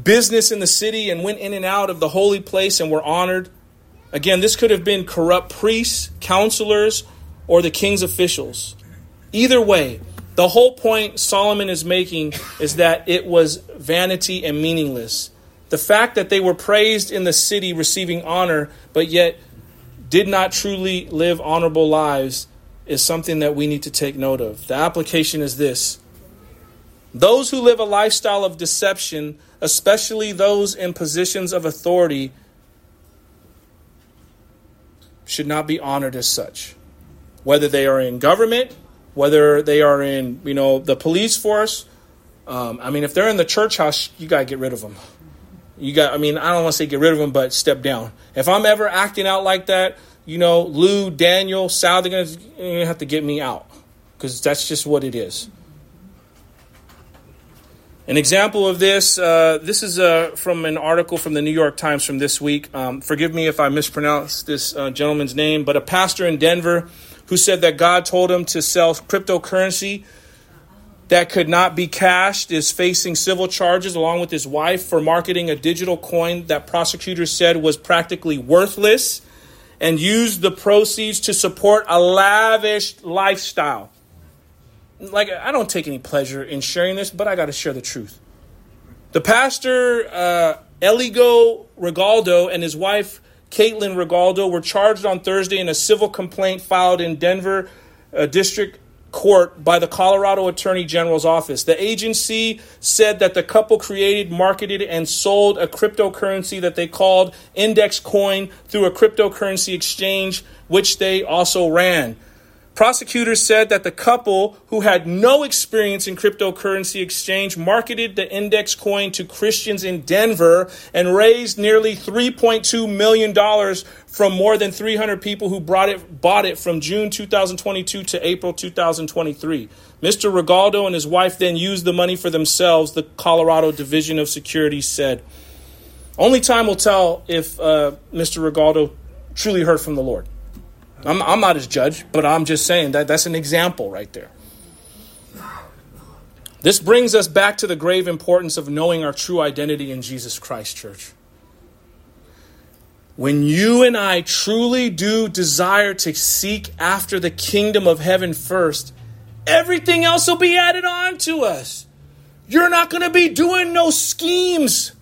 business in the city and went in and out of the holy place and were honored. Again, this could have been corrupt priests, counselors, or the king's officials. Either way, the whole point Solomon is making is that it was vanity and meaningless. The fact that they were praised in the city, receiving honor, but yet did not truly live honorable lives is something that we need to take note of. The application is this those who live a lifestyle of deception, especially those in positions of authority, should not be honored as such. Whether they are in government, whether they are in you know the police force. Um, I mean, if they're in the church house, you gotta get rid of them. You got, I mean, I don't want to say get rid of them, but step down. If I'm ever acting out like that, you know, Lou, Daniel, Sal, they're going to have to get me out because that's just what it is. An example of this, uh, this is uh, from an article from the New York Times from this week. Um, forgive me if I mispronounce this uh, gentleman's name, but a pastor in Denver who said that God told him to sell cryptocurrency that could not be cashed is facing civil charges along with his wife for marketing a digital coin that prosecutors said was practically worthless and used the proceeds to support a lavish lifestyle. Like, I don't take any pleasure in sharing this, but I got to share the truth. The pastor, uh, Eligio Regalado, and his wife, Caitlin Regalado, were charged on Thursday in a civil complaint filed in Denver uh, District court by the Colorado Attorney General's office. The agency said that the couple created, marketed, and sold a cryptocurrency that they called Index Coin through a cryptocurrency exchange, which they also ran. Prosecutors said that the couple, who had no experience in cryptocurrency exchange, marketed the index coin to Christians in Denver and raised nearly $3.2 million from more than 300 people who brought it, bought it from June 2022 to April 2023. Mr. Regalado and his wife then used the money for themselves, the Colorado Division of Security said. Only time will tell if uh, Mr. Regalado truly heard from the Lord. I'm, I'm not his judge, but I'm just saying that that's an example right there. This brings us back to the grave importance of knowing our true identity in Jesus Christ, church. When you and I truly do desire to seek after the kingdom of heaven first, everything else will be added on to us. You're not going to be doing no schemes.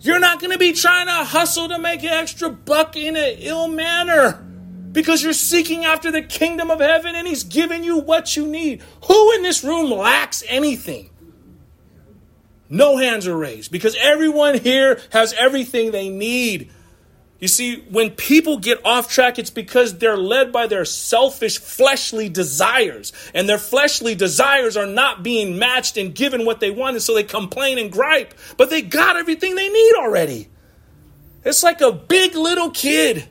You're not going to be trying to hustle to make an extra buck in an ill manner because you're seeking after the kingdom of heaven and he's giving you what you need. Who in this room lacks anything? No hands are raised because everyone here has everything they need. You see, when people get off track, it's because they're led by their selfish, fleshly desires. And their fleshly desires are not being matched and given what they want, and so they complain and gripe. But they got everything they need already. It's like a big little kid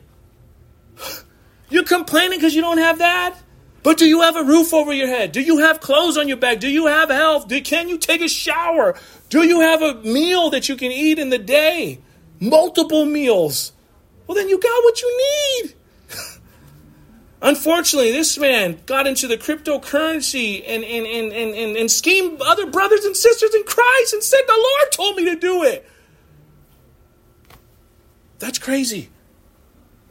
you're complaining because you don't have that? But do you have a roof over your head? Do you have clothes on your back? Do you have health? Do, can you take a shower? Do you have a meal that you can eat in the day? Multiple meals. Well, then you got what you need. Unfortunately, this man got into the cryptocurrency and, and, and, and, and, and schemed other brothers and sisters in Christ and said, The Lord told me to do it. That's crazy.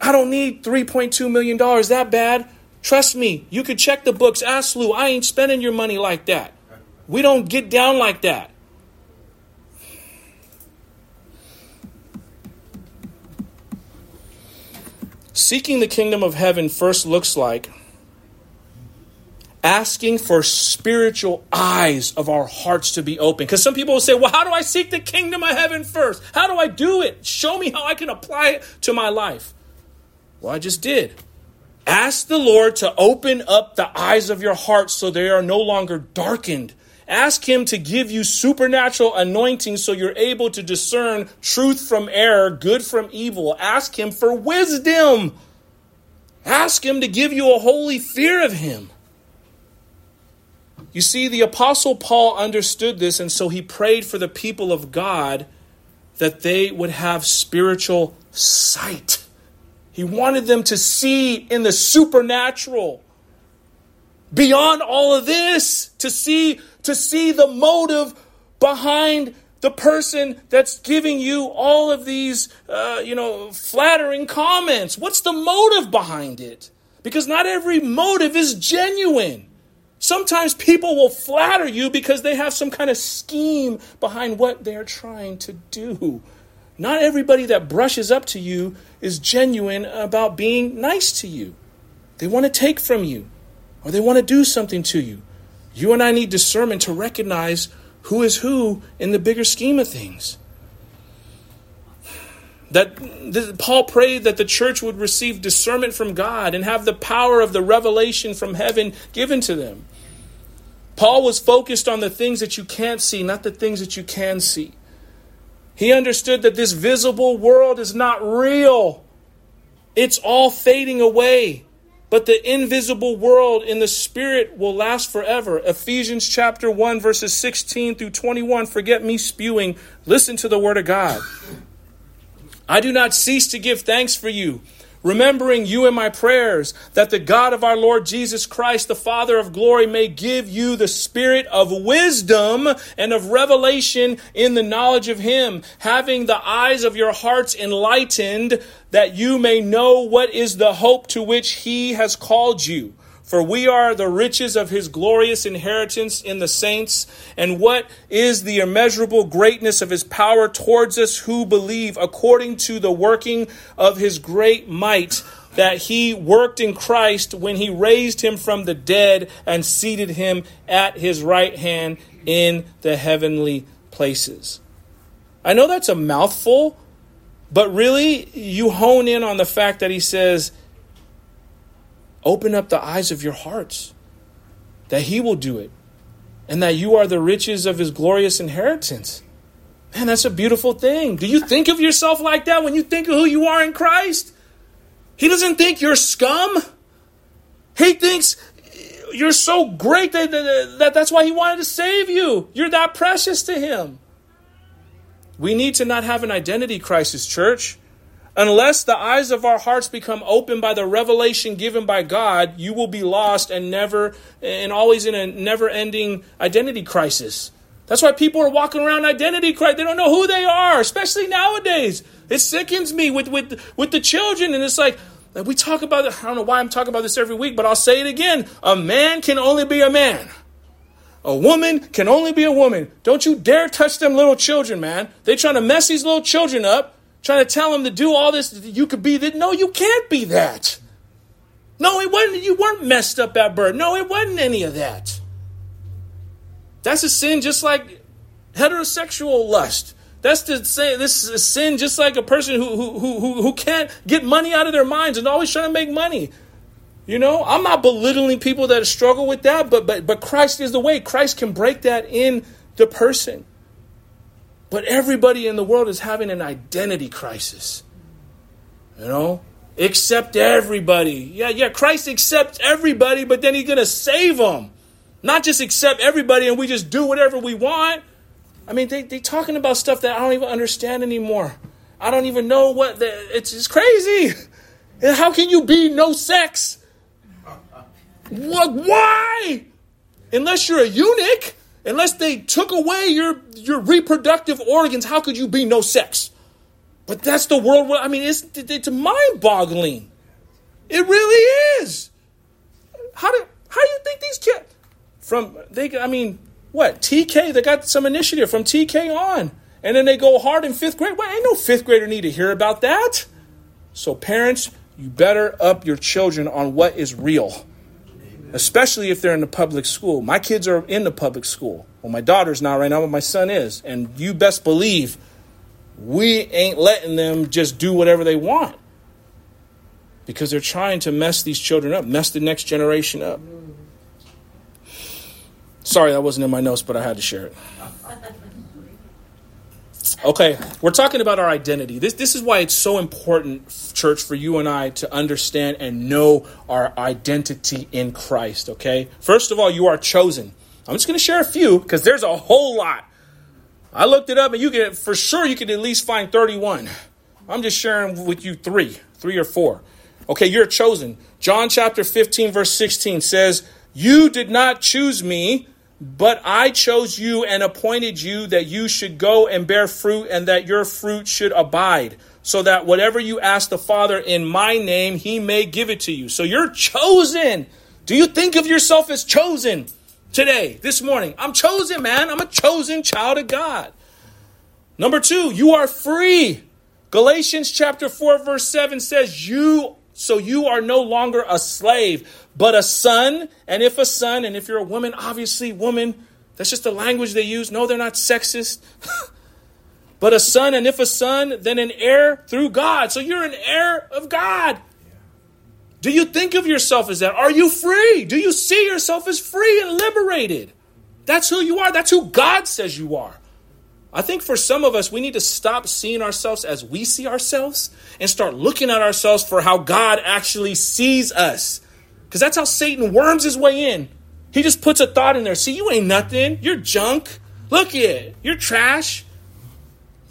I don't need $3.2 million that bad. Trust me, you could check the books. Ah, Ask Lou, I ain't spending your money like that. We don't get down like that. Seeking the kingdom of heaven first looks like asking for spiritual eyes of our hearts to be open. Because some people will say, Well, how do I seek the kingdom of heaven first? How do I do it? Show me how I can apply it to my life. Well, I just did. Ask the Lord to open up the eyes of your heart so they are no longer darkened. Ask Him to give you supernatural anointing so you're able to discern truth from error, good from evil. Ask Him for wisdom. Ask Him to give you a holy fear of Him. You see, the Apostle Paul understood this, and so he prayed for the people of God that they would have spiritual sight. He wanted them to see in the supernatural. Beyond all of this, to see to see the motive behind the person that's giving you all of these, uh, you know, flattering comments. What's the motive behind it? Because not every motive is genuine. Sometimes people will flatter you because they have some kind of scheme behind what they're trying to do. Not everybody that brushes up to you is genuine about being nice to you. They want to take from you or they want to do something to you. You and I need discernment to recognize who is who in the bigger scheme of things. That Paul prayed that the church would receive discernment from God and have the power of the revelation from heaven given to them. Paul was focused on the things that you can't see, not the things that you can see. He understood that this visible world is not real. It's all fading away. But the invisible world in the spirit will last forever. Ephesians chapter 1 verses 16 through 21. Forget me spewing. Listen to the word of God. I do not cease to give thanks for you remembering you in my prayers, that the God of our Lord Jesus Christ, the Father of glory, may give you the spirit of wisdom and of revelation in the knowledge of him, having the eyes of your hearts enlightened, that you may know what is the hope to which he has called you. For we are the riches of his glorious inheritance in the saints, and what is the immeasurable greatness of his power towards us who believe, according to the working of his great might, that he worked in Christ when he raised him from the dead and seated him at his right hand in the heavenly places. I know that's a mouthful, but really, you hone in on the fact that he says, Open up the eyes of your hearts that He will do it and that you are the riches of His glorious inheritance. Man, that's a beautiful thing. Do you think of yourself like that when you think of who you are in Christ? He doesn't think you're scum. He thinks you're so great that, that, that that's why He wanted to save you. You're that precious to Him. We need to not have an identity crisis, church. Unless the eyes of our hearts become open by the revelation given by God, you will be lost and never and always in a never-ending identity crisis. That's why people are walking around identity crisis. They don't know who they are, especially nowadays. It sickens me with with with the children, and it's like uh, we talk about. I don't know why I'm talking about this every week, but I'll say it again. A man can only be a man. A woman can only be a woman. Don't you dare touch them little children, man. They trying to mess these little children up trying to tell him to do all this. You could be that. No, you can't be that. No, it wasn't. You weren't messed up at birth. No, it wasn't any of that. That's a sin, just like heterosexual lust. That's the say. This is a sin, just like a person who, who who who can't get money out of their minds and always trying to make money. You know, I'm not belittling people that struggle with that, but but but Christ is the way. Christ can break that in the person. But everybody in the world is having an identity crisis. You know? Accept everybody. Yeah, yeah, Christ accepts everybody, but then he's going to save them. Not just accept everybody and we just do whatever we want. I mean, they, they're talking about stuff that I don't even understand anymore. I don't even know what, the, it's, it's crazy. How can you be no sex? What? Why? Unless you're a eunuch, unless they took away your, your reproductive organs, how could you be no sex? But that's the world. I mean, it's, it's mind boggling. It really is. How do how do you think these kids from they? I mean, what TK? They got some initiative from TK on, and then they go hard in fifth grade. Well, ain't no fifth grader need to hear about that. So parents, you better up your children on what is real, especially if they're in the public school. My kids are in the public school. Well, my daughter's not right now, but my son is, and you best believe we ain't letting them just do whatever they want because they're trying to mess these children up, mess the next generation up. Sorry, that wasn't in my notes, but I had to share it. Okay, we're talking about our identity. This, this is why it's so important, church, for you and I to understand and know our identity in Christ, okay? First of all, you are chosen. I'm just going to share a few because there's a whole lot. I looked it up and you can, for sure, you can at least find 31. I'm just sharing with you three, three or four. Okay, you're chosen. John chapter 15, verse 16 says, You did not choose me, but I chose you and appointed you that you should go and bear fruit and that your fruit should abide, so that whatever you ask the Father in my name, he may give it to you. So you're chosen. Do you think of yourself as chosen today, this morning? I'm chosen, man. I'm a chosen child of God. Number two, you are free. Galatians chapter 4, verse 7 says, You so you are no longer a slave, but a son. And if a son, and if you're a woman, obviously, woman, that's just the language they use. No, they're not sexist. but a son, and if a son, then an heir through God. So you're an heir of God. Do you think of yourself as that? Are you free? Do you see yourself as free and liberated? That's who you are. That's who God says you are. I think for some of us, we need to stop seeing ourselves as we see ourselves and start looking at ourselves for how God actually sees us. Because that's how Satan worms his way in. He just puts a thought in there. See, you ain't nothing. You're junk. Look at it. You're trash.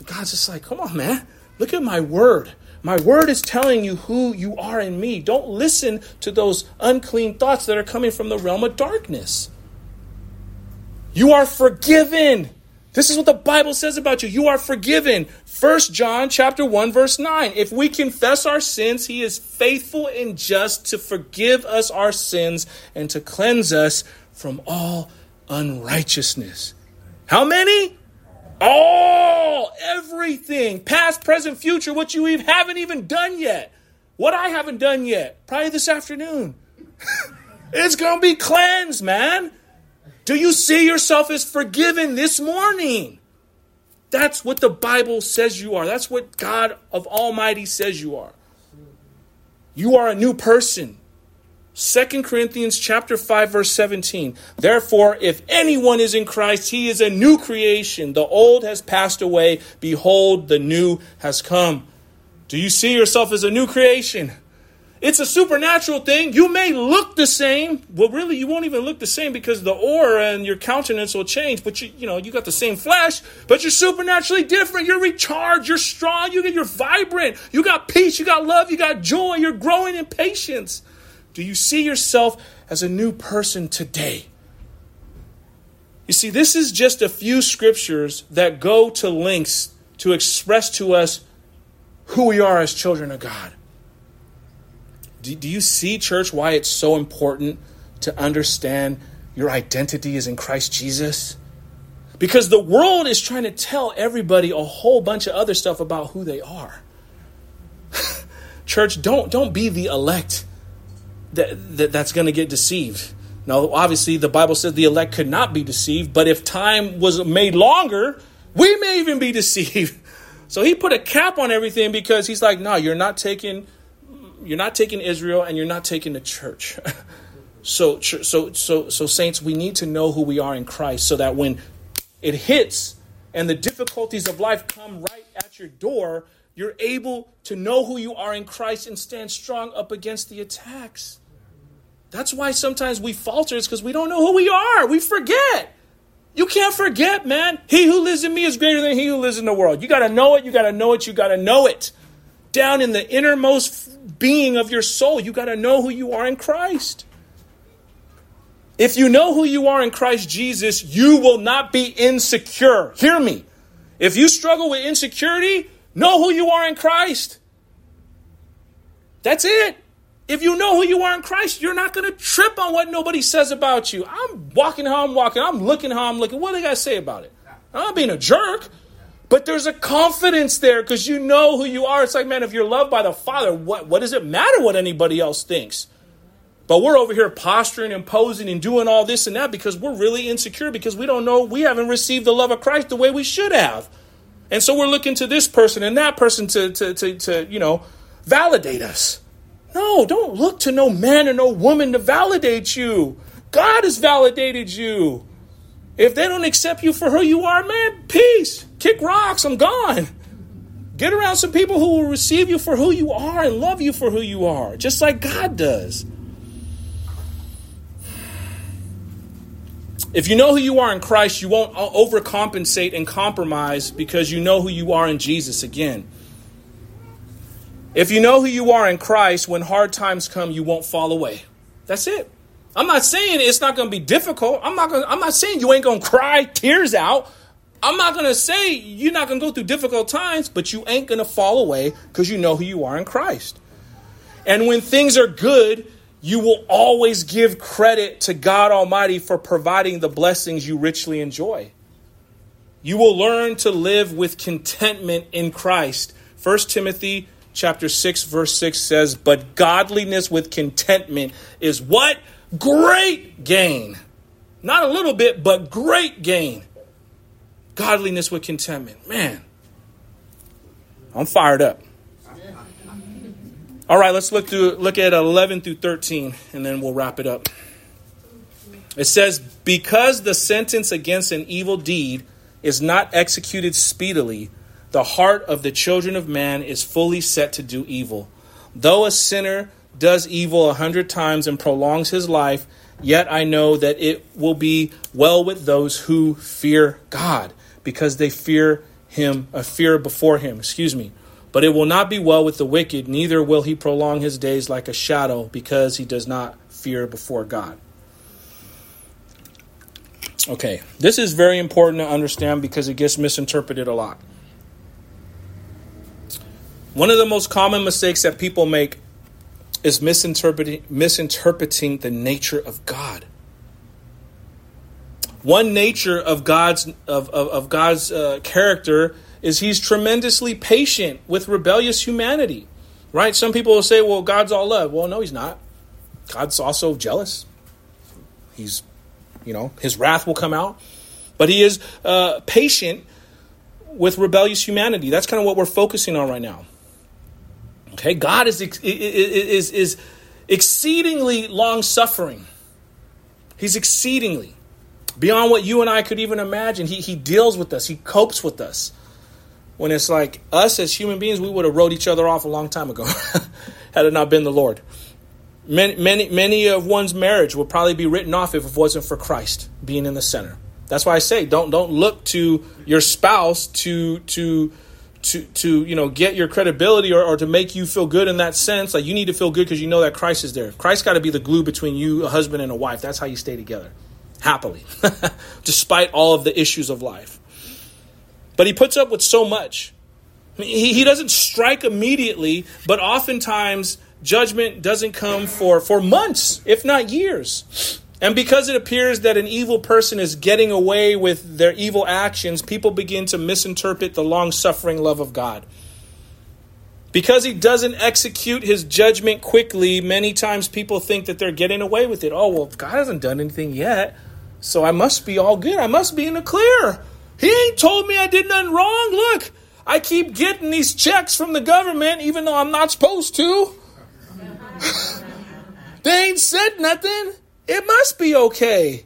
God's just like, come on, man. Look at my word. My word is telling you who you are in me. Don't listen to those unclean thoughts that are coming from the realm of darkness. You are forgiven. This is what the Bible says about you. You are forgiven. First John chapter 1 verse 9. If we confess our sins, he is faithful and just to forgive us our sins and to cleanse us from all unrighteousness. How many? All, everything, past, present, future, what you haven't even done yet. What I haven't done yet, probably this afternoon. it's going to be cleansed, man. Do you see yourself as forgiven this morning? That's what the Bible says you are. That's what God of Almighty says you are. You are a new person. 2 Corinthians chapter 5 verse 17. Therefore, if anyone is in Christ, he is a new creation. The old has passed away, behold the new has come. Do you see yourself as a new creation? It's a supernatural thing. You may look the same. Well, really, you won't even look the same because the aura and your countenance will change. But you, you know, you got the same flesh, but you're supernaturally different. You're recharged. You're strong. You get, you're vibrant. You got peace. You got love. You got joy. You're growing in patience. Do you see yourself as a new person today? You see, this is just a few scriptures that go to lengths to express to us who we are as children of God. Do, do you see, church, why it's so important to understand your identity is in Christ Jesus? Because the world is trying to tell everybody a whole bunch of other stuff about who they are. church, don't, don't be the elect that, that that's going to get deceived. Now, obviously, the Bible says the elect could not be deceived, but if time was made longer, we may even be deceived. So he put a cap on everything because he's like, no, you're not taking you're not taking Israel and you're not taking the church. so, so, so, so, saints, we need to know who we are in Christ so that when it hits and the difficulties of life come right at your door, you're able to know who you are in Christ and stand strong up against the attacks. That's why sometimes we falter, is because we don't know who we are. We forget. You can't forget, man. He who lives in me is greater than he who lives in the world. You got to know it. You got to know it. You got to know it. Down in the innermost being of your soul. You got to know who you are in Christ. If you know who you are in Christ Jesus, you will not be insecure. Hear me. If you struggle with insecurity, know who you are in Christ. That's it. If you know who you are in Christ, you're not going to trip on what nobody says about you. I'm walking how I'm walking. I'm looking how I'm looking. What do they got to say about it? I'm not being a jerk. But there's a confidence there because you know who you are. It's like, man, if you're loved by the Father, what, what does it matter what anybody else thinks? But we're over here posturing and posing and doing all this and that because we're really insecure because we don't know, we haven't received the love of Christ the way we should have. And so we're looking to this person and that person to, to, to, to you know, validate us. No, don't look to no man or no woman to validate you. God has validated you. If they don't accept you for who you are, man, peace. Kick rocks. I'm gone. Get around some people who will receive you for who you are and love you for who you are, just like God does. If you know who you are in Christ, you won't overcompensate and compromise because you know who you are in Jesus again. If you know who you are in Christ, when hard times come, you won't fall away. That's it. I'm not saying it's not going to be difficult. I'm not going I'm not saying you ain't going to cry tears out. I'm not going to say you're not going to go through difficult times, but you ain't going to fall away because you know who you are in Christ. And when things are good, you will always give credit to God Almighty for providing the blessings you richly enjoy. You will learn to live with contentment in Christ. 1 Timothy chapter 6 verse 6 says, "But godliness with contentment is what? Great gain." Not a little bit, but great gain. Godliness with contentment. Man, I'm fired up. All right, let's look through look at 11 through 13 and then we'll wrap it up. It says, "Because the sentence against an evil deed is not executed speedily, the heart of the children of man is fully set to do evil. Though a sinner does evil a hundred times and prolongs his life, yet I know that it will be well with those who fear God, because they fear him, a fear before him, excuse me. But it will not be well with the wicked, neither will he prolong his days like a shadow, because he does not fear before God. Okay, this is very important to understand because it gets misinterpreted a lot. One of the most common mistakes that people make is misinterpreting, misinterpreting the nature of God. One nature of God's of, of, of God's uh, character is He's tremendously patient with rebellious humanity. Right? Some people will say, "Well, God's all love." Well, no, He's not. God's also jealous. He's, you know, His wrath will come out, but He is uh, patient with rebellious humanity. That's kind of what we're focusing on right now. Okay, God is, is, is exceedingly long suffering. He's exceedingly beyond what you and I could even imagine. He, he deals with us, He copes with us. When it's like us as human beings, we would have wrote each other off a long time ago had it not been the Lord. Many, many, many of one's marriage would probably be written off if it wasn't for Christ being in the center. That's why I say don't don't look to your spouse to to to to you know get your credibility or, or to make you feel good in that sense like you need to feel good because you know that christ is there. Christ got to be the glue between you a husband and a wife. That's how you stay together. Happily. Despite all of the issues of life. But he puts up with so much. He, he doesn't strike immediately but oftentimes judgment doesn't come for for months if not years and because it appears that an evil person is getting away with their evil actions, people begin to misinterpret the long suffering love of God. Because he doesn't execute his judgment quickly, many times people think that they're getting away with it. Oh, well, God hasn't done anything yet, so I must be all good. I must be in the clear. He ain't told me I did nothing wrong. Look, I keep getting these checks from the government even though I'm not supposed to. they ain't said nothing. It must be okay.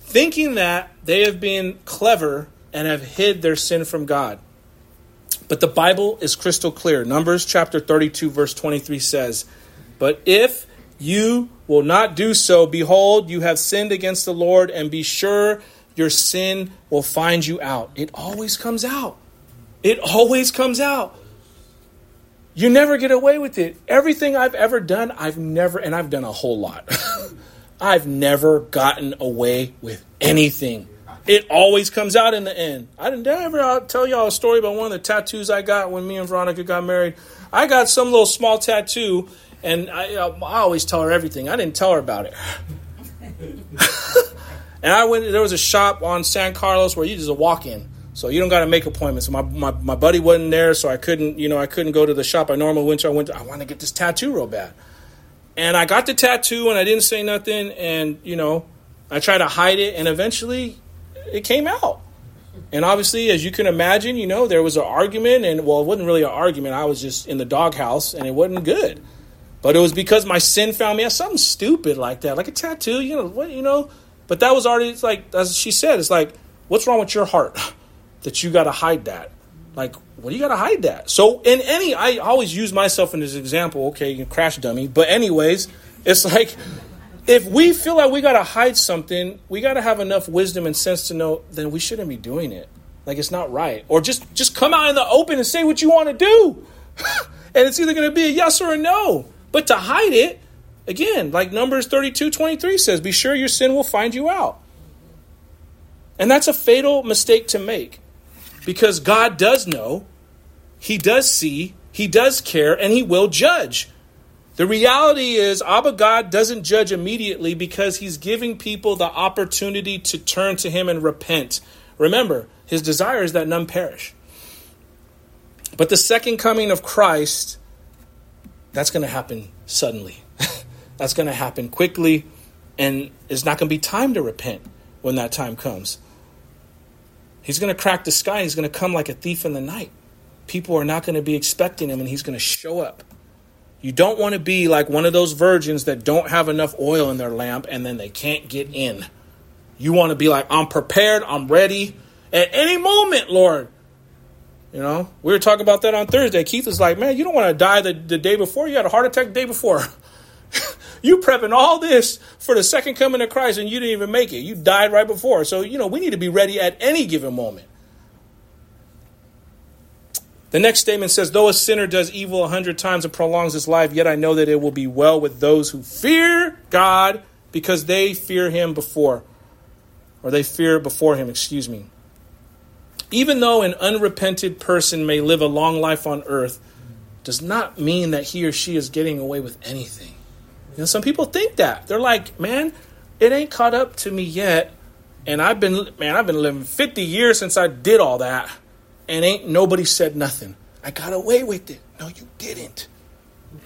Thinking that they have been clever and have hid their sin from God. But the Bible is crystal clear. Numbers chapter 32, verse 23 says, But if you will not do so, behold, you have sinned against the Lord, and be sure your sin will find you out. It always comes out. It always comes out. You never get away with it. Everything I've ever done, I've never, and I've done a whole lot. I've never gotten away with anything. It always comes out in the end. I didn't ever I'll tell y'all a story about one of the tattoos I got when me and Veronica got married. I got some little small tattoo, and I, uh, I always tell her everything. I didn't tell her about it. and I went. There was a shop on San Carlos where you just walk in. So you don't got to make appointments. My, my, my buddy wasn't there, so I couldn't, you know, I couldn't go to the shop I normally went to. I went to, I want to get this tattoo real bad. And I got the tattoo and I didn't say nothing. And, you know, I tried to hide it and eventually it came out. And obviously, as you can imagine, you know, there was an argument. And, well, it wasn't really an argument. I was just in the doghouse and it wasn't good. But it was because my sin found me. Something stupid like that, like a tattoo, you know, what, you know. But that was already, like, as she said, it's like, what's wrong with your heart? that you got to hide that. Like, what do you got to hide that? So, in any, I always use myself in this example. Okay, you crash dummy. But, anyways, it's like if we feel like we got to hide something, we got to have enough wisdom and sense to know then we shouldn't be doing it. Like, it's not right. Or just just come out in the open and say what you want to do. and it's either going to be a yes or a no. But to hide it, again, like Numbers 32 23 says, be sure your sin will find you out. And that's a fatal mistake to make because God does know, He does see, He does care, and He will judge. The reality is, Abba God doesn't judge immediately because He's giving people the opportunity to turn to Him and repent. Remember, His desire is that none perish. But the second coming of Christ, that's going to happen suddenly. that's going to happen quickly, and it's not going to be time to repent when that time comes. He's going to crack the sky. He's going to come like a thief in the night. People are not going to be expecting him, and he's going to show up. You don't want to be like one of those virgins that don't have enough oil in their lamp and then they can't get in. You want to be like, I'm prepared, I'm ready at any moment, Lord. You know, we were talking about that on Thursday. Keith was like, Man, you don't want to die the, the day before. You had a heart attack the day before. You prepping all this for the second coming of Christ and you didn't even make it. You died right before. So, you know, we need to be ready at any given moment. The next statement says, Though a sinner does evil a hundred times and prolongs his life, yet I know that it will be well with those who fear God because they fear him before, or they fear before him, excuse me. Even though an unrepented person may live a long life on earth, does not mean that he or she is getting away with anything. You know, some people think that. They're like, man, it ain't caught up to me yet. And I've been, man, I've been living 50 years since I did all that. And ain't nobody said nothing. I got away with it. No, you didn't.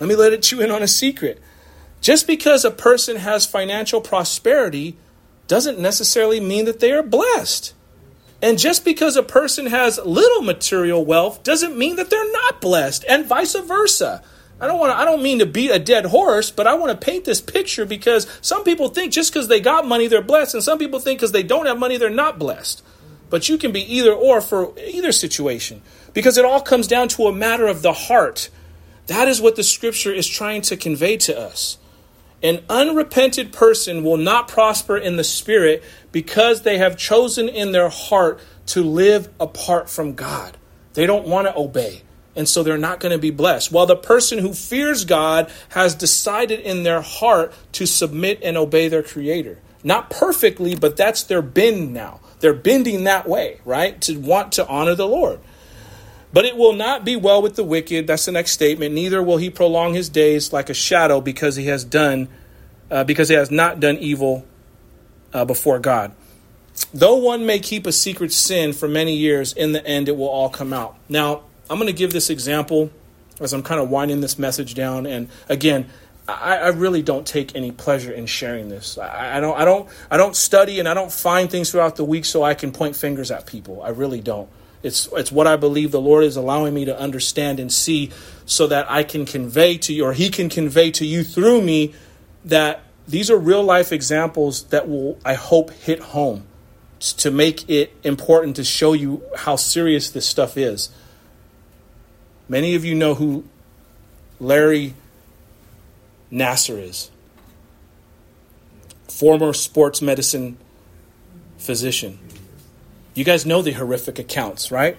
Let me let it chew in on a secret. Just because a person has financial prosperity doesn't necessarily mean that they are blessed. And just because a person has little material wealth doesn't mean that they're not blessed, and vice versa. I don't want to, I don't mean to beat a dead horse, but I want to paint this picture because some people think just because they got money they're blessed and some people think because they don't have money they're not blessed. But you can be either or for either situation because it all comes down to a matter of the heart. That is what the scripture is trying to convey to us. An unrepented person will not prosper in the spirit because they have chosen in their heart to live apart from God. They don't want to obey and so they're not going to be blessed. While the person who fears God has decided in their heart to submit and obey their Creator. Not perfectly, but that's their bend now. They're bending that way, right? To want to honor the Lord. But it will not be well with the wicked. That's the next statement. Neither will he prolong his days like a shadow because he has done, uh, because he has not done evil uh, before God. Though one may keep a secret sin for many years, in the end it will all come out. Now, I'm going to give this example as I'm kind of winding this message down. And again, I, I really don't take any pleasure in sharing this. I, I, don't. I don't. I don't study and I don't find things throughout the week so I can point fingers at people. I really don't. It's it's what I believe the Lord is allowing me to understand and see, so that I can convey to you, or He can convey to you through me, that these are real life examples that will, I hope, hit home to make it important to show you how serious this stuff is. Many of you know who Larry Nassar is. Former sports medicine physician. You guys know the horrific accounts, right?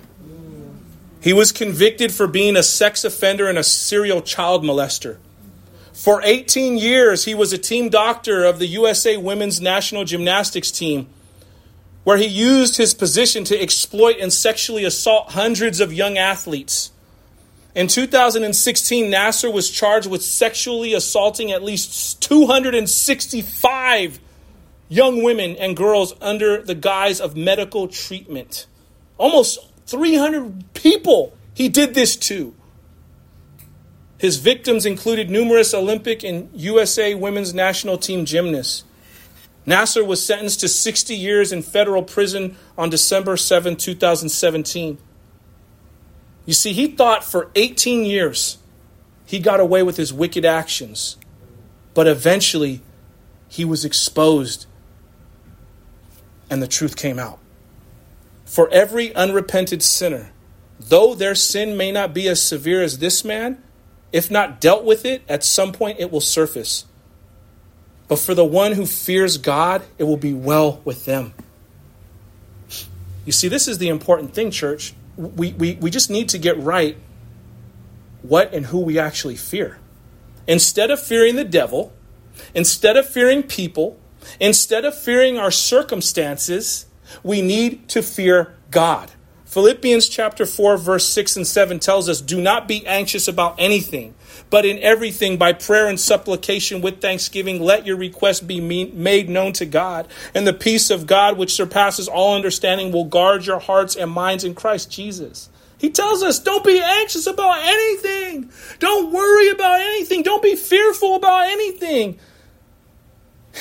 He was convicted for being a sex offender and a serial child molester. For 18 years, he was a team doctor of the USA Women's National Gymnastics team, where he used his position to exploit and sexually assault hundreds of young athletes. In 2016, Nassar was charged with sexually assaulting at least 265 young women and girls under the guise of medical treatment. Almost 300 people he did this to. His victims included numerous Olympic and USA women's national team gymnasts. Nassar was sentenced to 60 years in federal prison on December 7, 2017. You see, he thought for 18 years he got away with his wicked actions, but eventually he was exposed and the truth came out. For every unrepented sinner, though their sin may not be as severe as this man, if not dealt with it, at some point it will surface. But for the one who fears God, it will be well with them. You see, this is the important thing, church. We, we, we just need to get right what and who we actually fear. Instead of fearing the devil, instead of fearing people, instead of fearing our circumstances, we need to fear God. Philippians chapter 4 verse 6 and 7 tells us, "Do not be anxious about anything, but in everything by prayer and supplication with thanksgiving let your requests be made known to God, and the peace of God which surpasses all understanding will guard your hearts and minds in Christ Jesus." He tells us, don't be anxious about anything. Don't worry about anything. Don't be fearful about anything.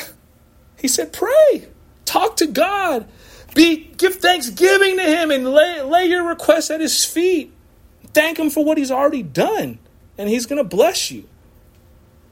He said, pray. Talk to God. Be give thanksgiving to him and lay, lay your requests at his feet. Thank him for what he's already done, and he's going to bless you.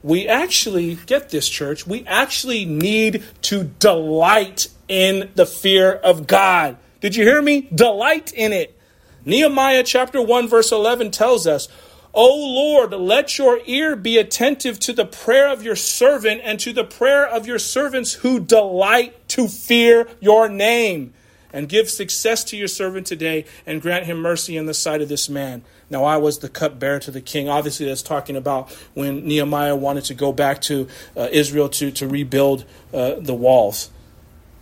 We actually get this church. We actually need to delight in the fear of God. Did you hear me? Delight in it. Nehemiah chapter 1 verse 11 tells us, O Lord, let your ear be attentive to the prayer of your servant and to the prayer of your servants who delight to fear your name. And give success to your servant today and grant him mercy in the sight of this man. Now, I was the cupbearer to the king. Obviously, that's talking about when Nehemiah wanted to go back to uh, Israel to, to rebuild uh, the walls.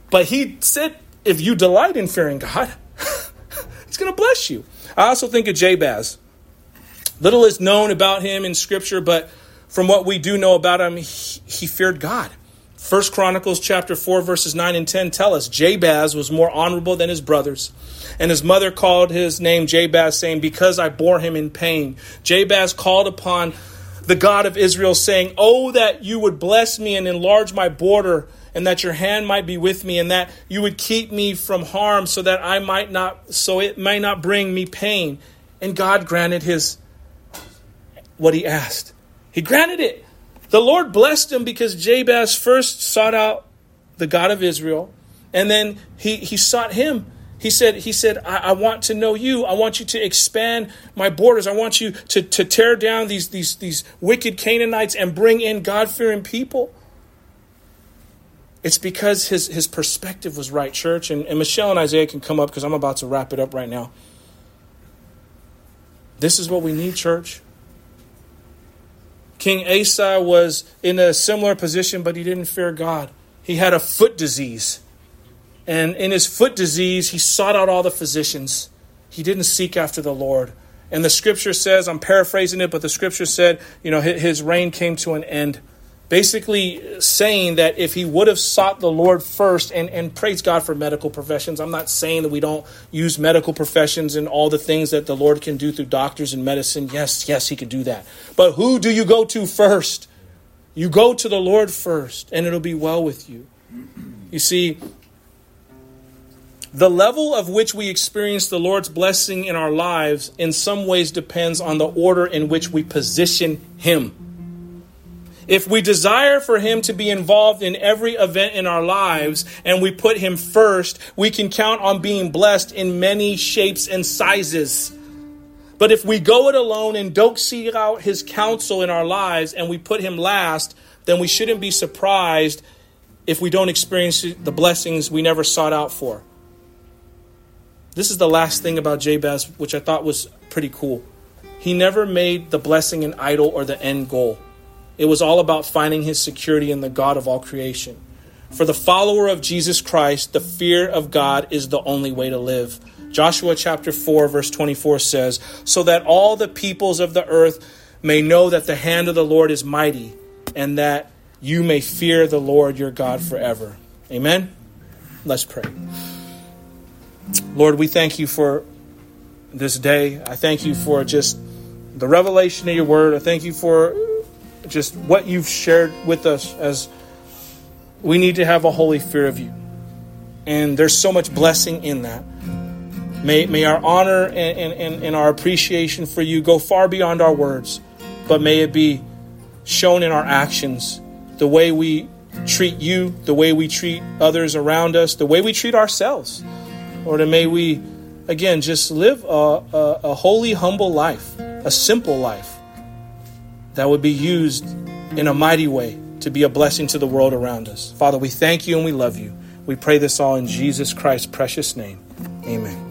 But he said, if you delight in fearing God, it's going to bless you. I also think of Jabez. Little is known about him in Scripture, but from what we do know about him, he, he feared God. First Chronicles chapter 4 verses 9 and 10 tell us Jabez was more honorable than his brothers and his mother called his name Jabez saying because I bore him in pain Jabez called upon the God of Israel saying oh that you would bless me and enlarge my border and that your hand might be with me and that you would keep me from harm so that I might not so it might not bring me pain and God granted his what he asked. He granted it. The Lord blessed him because Jabez first sought out the God of Israel, and then he, he sought him. He said, he said I, I, want to know you. I want you to expand my borders. I want you to, to tear down these, these, these wicked Canaanites and bring in God fearing people. It's because his, his perspective was right, church. And, and Michelle and Isaiah can come up because I'm about to wrap it up right now. This is what we need, church. King Asa was in a similar position, but he didn't fear God. He had a foot disease. And in his foot disease, he sought out all the physicians. He didn't seek after the Lord. And the scripture says, I'm paraphrasing it, but the scripture said, you know, his reign came to an end basically saying that if he would have sought the Lord first, and, and praise God for medical professions. I'm not saying that we don't use medical professions and all the things that the Lord can do through doctors and medicine. Yes, yes, he can do that. But who do you go to first? You go to the Lord first, and it'll be well with you. You see, the level of which we experience the Lord's blessing in our lives in some ways depends on the order in which we position Him. If we desire for Him to be involved in every event in our lives and we put Him first, we can count on being blessed in many shapes and sizes. But if we go it alone and don't seek out His counsel in our lives and we put Him last, then we shouldn't be surprised if we don't experience the blessings we never sought out for. This is the last thing about Jabez, which I thought was pretty cool. He never made the blessing an idol or the end goal. It was all about finding his security in the God of all creation. For the follower of Jesus Christ, the fear of God is the only way to live. Joshua chapter 4, verse 24 says, So that all the peoples of the earth may know that the hand of the Lord is mighty, and that you may fear the Lord your God forever. Amen? Let's pray. Lord, we thank you for this day. I thank you for just the revelation of your word. I thank you for just what you've shared with us as we need to have a holy fear of you. And there's so much blessing in that. May, may our honor and, and, and our appreciation for you go far beyond our words, but may it be shown in our actions, the way we treat you, the way we treat others around us, the way we treat ourselves. Lord, and may we, again, just live a, a, a holy, humble life, a simple life that would be used in a mighty way to be a blessing to the world around us. Father, we thank you and we love you. We pray this all in Jesus Christ's precious name. Amen.